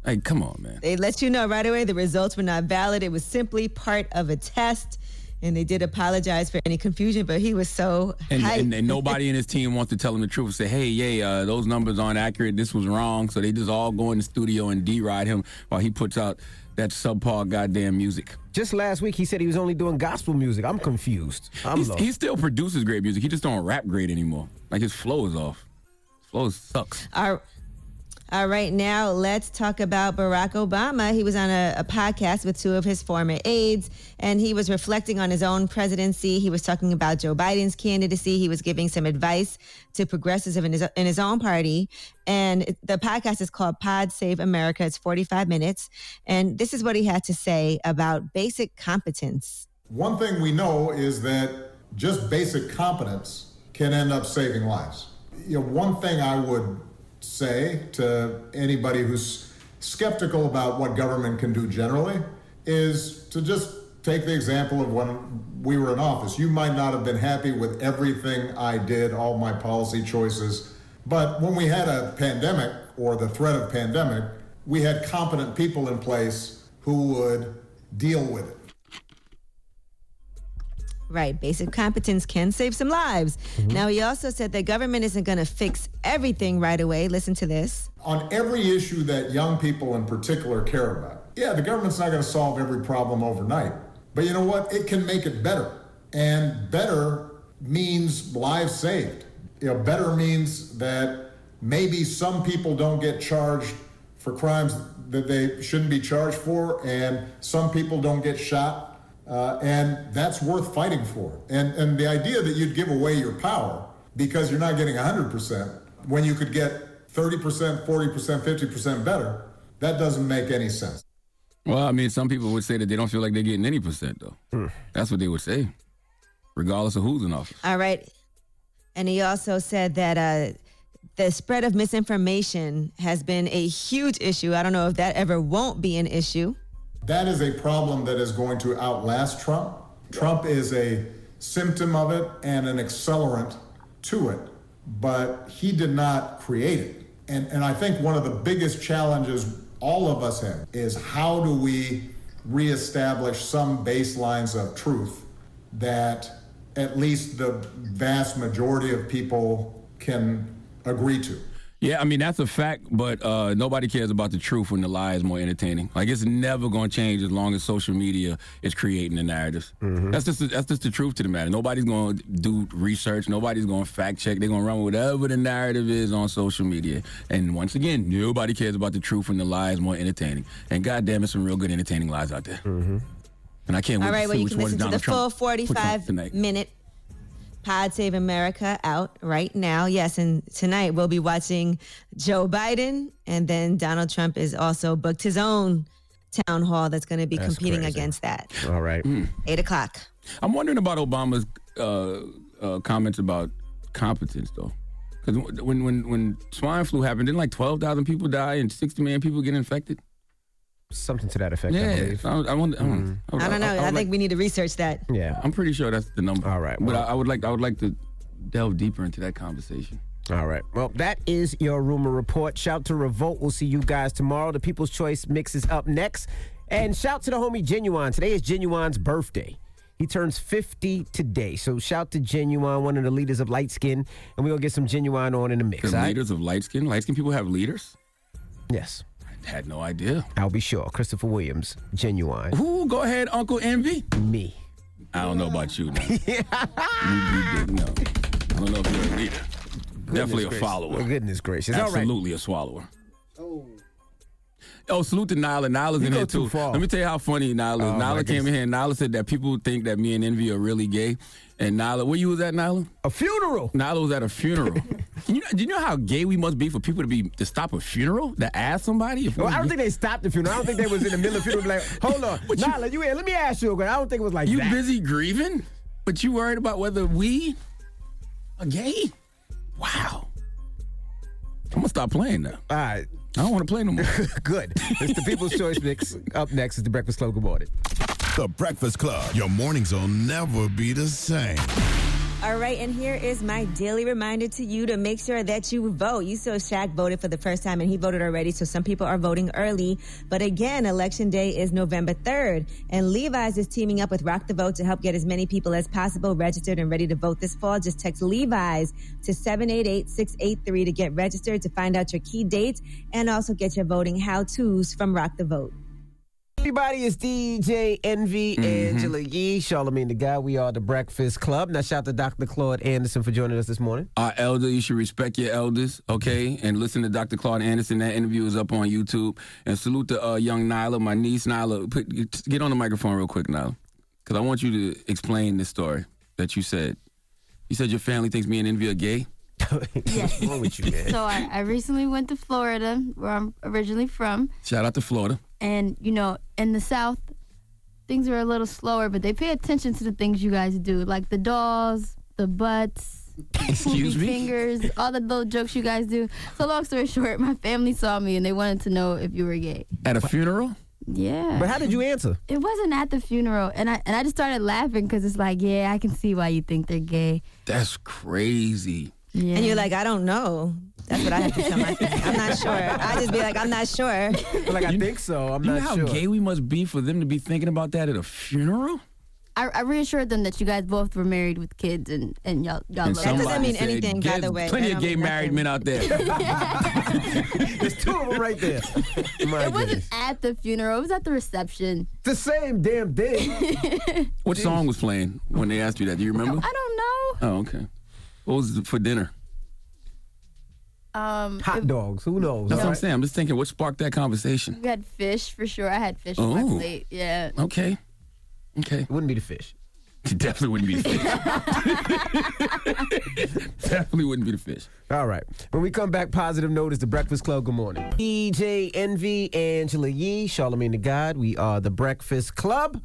Like, come on, man. They let you know right away the results were not valid. It was simply part of a test. And they did apologize for any confusion, but he was so And, and, and nobody in his team wants to tell him the truth. Say, hey, yeah, uh, those numbers aren't accurate. This was wrong. So they just all go in the studio and D-ride him while he puts out that subpar goddamn music. Just last week, he said he was only doing gospel music. I'm confused. I'm lost. he still produces great music. He just don't rap great anymore. Like his flow is off. His flow sucks. All, All right, now let's talk about Barack Obama. He was on a, a, podcast with two of his former aides, and he was reflecting on his own presidency. He was talking about Joe Biden's candidacy. He was giving some advice to progressives in his, in his own party. And the podcast is called Pod Save America. It's 45 minutes. And this is what he had to say about basic competence. One thing we know is that just basic competence can end up saving lives. You know, one thing I would say to anybody who's skeptical about what government can do generally is to just take the example of when we were in office. You might not have been happy with everything I did, all my policy choices, but when we had a pandemic or the threat of pandemic, we had competent people in place who would deal with it. Right. Basic competence can save some lives. Mm-hmm. Now, he also said that government isn't going to fix everything right away. Listen to this. On every issue that young people in particular care about, yeah, the government's not going to solve every problem overnight. But you know what? It can make it better. And better means lives saved. You know, better means that maybe some people don't get charged for crimes that they shouldn't be charged for, and some people don't get shot uh, and that's worth fighting for. And, and the idea that you'd give away your power because you're not getting 100% when you could get 30%, 40%, 50% better, that doesn't make any sense. Well, I mean, some people would say that they don't feel like they're getting any percent, though. Hmm. That's what they would say, regardless of who's in office. All right. And he also said that uh, the spread of misinformation has been a huge issue. I don't know if that ever won't be an issue. That is a problem that is going to outlast Trump. Trump is a symptom of it and an accelerant to it, but he did not create it. And, and I think one of the biggest challenges all of us have is how do we reestablish some baselines of truth that at least the vast majority of people can agree to. Yeah, I mean that's a fact, but uh, nobody cares about the truth when the lie is more entertaining. Like it's never going to change as long as social media is creating the narratives. Mm-hmm. That's just the, that's just the truth to the matter. Nobody's going to do research. Nobody's going to fact check. They're going to run whatever the narrative is on social media. And once again, nobody cares about the truth when the lie is more entertaining. And goddamn, it's some real good entertaining lies out there. Mm-hmm. And I can't wait All right, to well, see you which can listen to Donald the Trump full 45 minute Pod Save America out right now. Yes, and tonight we'll be watching Joe Biden, and then Donald Trump is also booked his own town hall that's going to be that's competing crazy. against that. All right. Mm. Eight o'clock. I'm wondering about Obama's uh, uh, comments about competence, though. Because when, when, when swine flu happened, didn't like 12,000 people die and 60 million people get infected? Something to that effect, yeah, I believe. I, I, wonder, mm. I, I, don't know. I, I, I think like, we need to research that. Yeah. I'm pretty sure that's the number. All right. Well, but I, would like I would like to delve deeper into that conversation. All right. Well, that is your rumor report. Shout to Revolt. We'll see you guys tomorrow. The People's Choice mix is up next. And shout to the homie Ginuwine. Today is Ginuwine's birthday. He turns 50 today. So shout to Ginuwine, one of the leaders of light skin. And we're going to get some Ginuwine on in the mix. The leaders of light skin? Light skin people have leaders? Yes. Had no idea. I'll be sure. Christopher Williams, Ginuwine. Ooh, go ahead, Uncle Envy. Me. I don't know about you. Now. you, you did, no. I don't know if you're a leader. Goodness Definitely a follower. Oh, goodness gracious. Absolutely a swallower. Oh. Oh, salute to Nyla. Nyla's you in here too. Far. Let me tell you how funny Nyla is. Oh, Nyla came in here and Nyla said that people think that me and Envy are really gay. And Nyla, where you was at, Nyla? A funeral. Nyla was at a funeral. you know, do you know how gay we must be for people to be to stop a funeral to ask somebody? If well, I don't think they stopped the funeral. I don't think they was in the middle of the funeral. Like, hold on, but Nyla, you, you Let me ask you. I don't think it was like you that. busy grieving, but you worried about whether we are gay. Wow. I'm gonna stop playing now. All right. I don't want to play no more. Good. It's the People's Choice Mix. Up next is the Breakfast Club. Good morning. The Breakfast Club. Your mornings will never be the same. All right, and here is my daily reminder to you to make sure that you vote. You saw Shaq voted for the first time, and he voted already, so some people are voting early. But again, election day is November 3rd, and Levi's is teaming up with Rock the Vote to help get as many people as possible registered and ready to vote this fall. Just text Levi's to 788-683 to get registered to find out your key dates and also get your voting how-tos from Rock the Vote. Everybody is DJ Envy, Angela Yee, Charlamagne the God. We are the Breakfast Club. Now, shout out to Dr. Claude Anderson for joining us this morning. Our elder, you should respect your elders, okay? And listen to Dr. Claude Anderson. That interview is up on YouTube. And salute to uh, young Nyla, my niece Nyla. Put, get on the microphone real quick, Nyla, because I want you to explain this story that you said. You said your family thinks me and Envy are gay. Yes. What's wrong with you, man? So I, I recently went to Florida, where I'm originally from, Shout out to Florida. and you know, in the South, things are a little slower, but they pay attention to the things you guys do, like the dolls, the butts, Excuse me? fingers, all the little jokes you guys do. So long story short, my family saw me and they wanted to know if you were gay. At a funeral? Yeah. But how did you answer? It wasn't at the funeral, and I and I just started laughing because it's like, yeah, I can see why you think they're gay. That's crazy. Yeah. And you're like, I don't know. That's what I have to tell my family. I'm not sure. I just be like, I'm not sure. like, I think so. I'm you know not how sure. gay we must be for them to be thinking about that at a funeral? I, I reassured them that you guys both were married with kids, and and y'all y'all And love That doesn't mean said, anything, by the way. Plenty of gay mean married men out there. There's two of them right there. My It wasn't at the funeral. It was at the reception. The same damn thing. what song was playing when they asked you that? Do you remember? I don't know. Oh, okay. What was it for dinner? Um, Hot dogs. Who knows? That's what I'm right? saying. I'm just thinking, what sparked that conversation? we had fish for sure. I had fish on my Oh. plate. Yeah. Okay. Okay. It wouldn't be the fish. It definitely wouldn't be the fish. definitely wouldn't be the fish. All right. When we come back, positive note is the Breakfast Club. Good morning. DJ Envy, Angela Yee, Charlamagne the God. We are the Breakfast Club.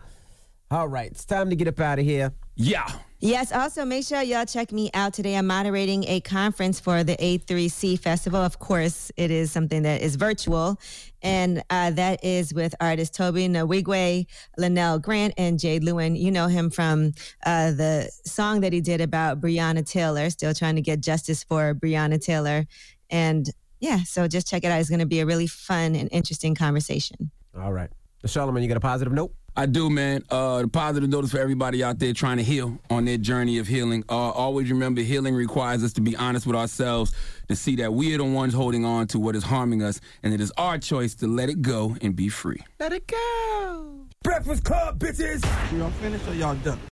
All right. It's time to get up out of here. Yeah. Yes, also make sure y'all check me out today. I'm moderating a conference for the A3C Festival. Of course, it is something that is virtual, and uh, that is with artist Tobe Nwigwe, LaNell Grant, and Jade Lewin. You know him from uh, the song that he did about Breonna Taylor, still trying to get justice for Breonna Taylor. And yeah, so just check it out. It's going to be a really fun and interesting conversation. All right. Charlamagne, you got a positive note? I do, man. Uh, the positive notice for everybody out there trying to heal on their journey of healing. Uh, always remember, healing requires us to be honest with ourselves, to see that we are the ones holding on to what is harming us, and it is our choice to let it go and be free. Let it go. Breakfast Club, bitches. Y'all finished or y'all done?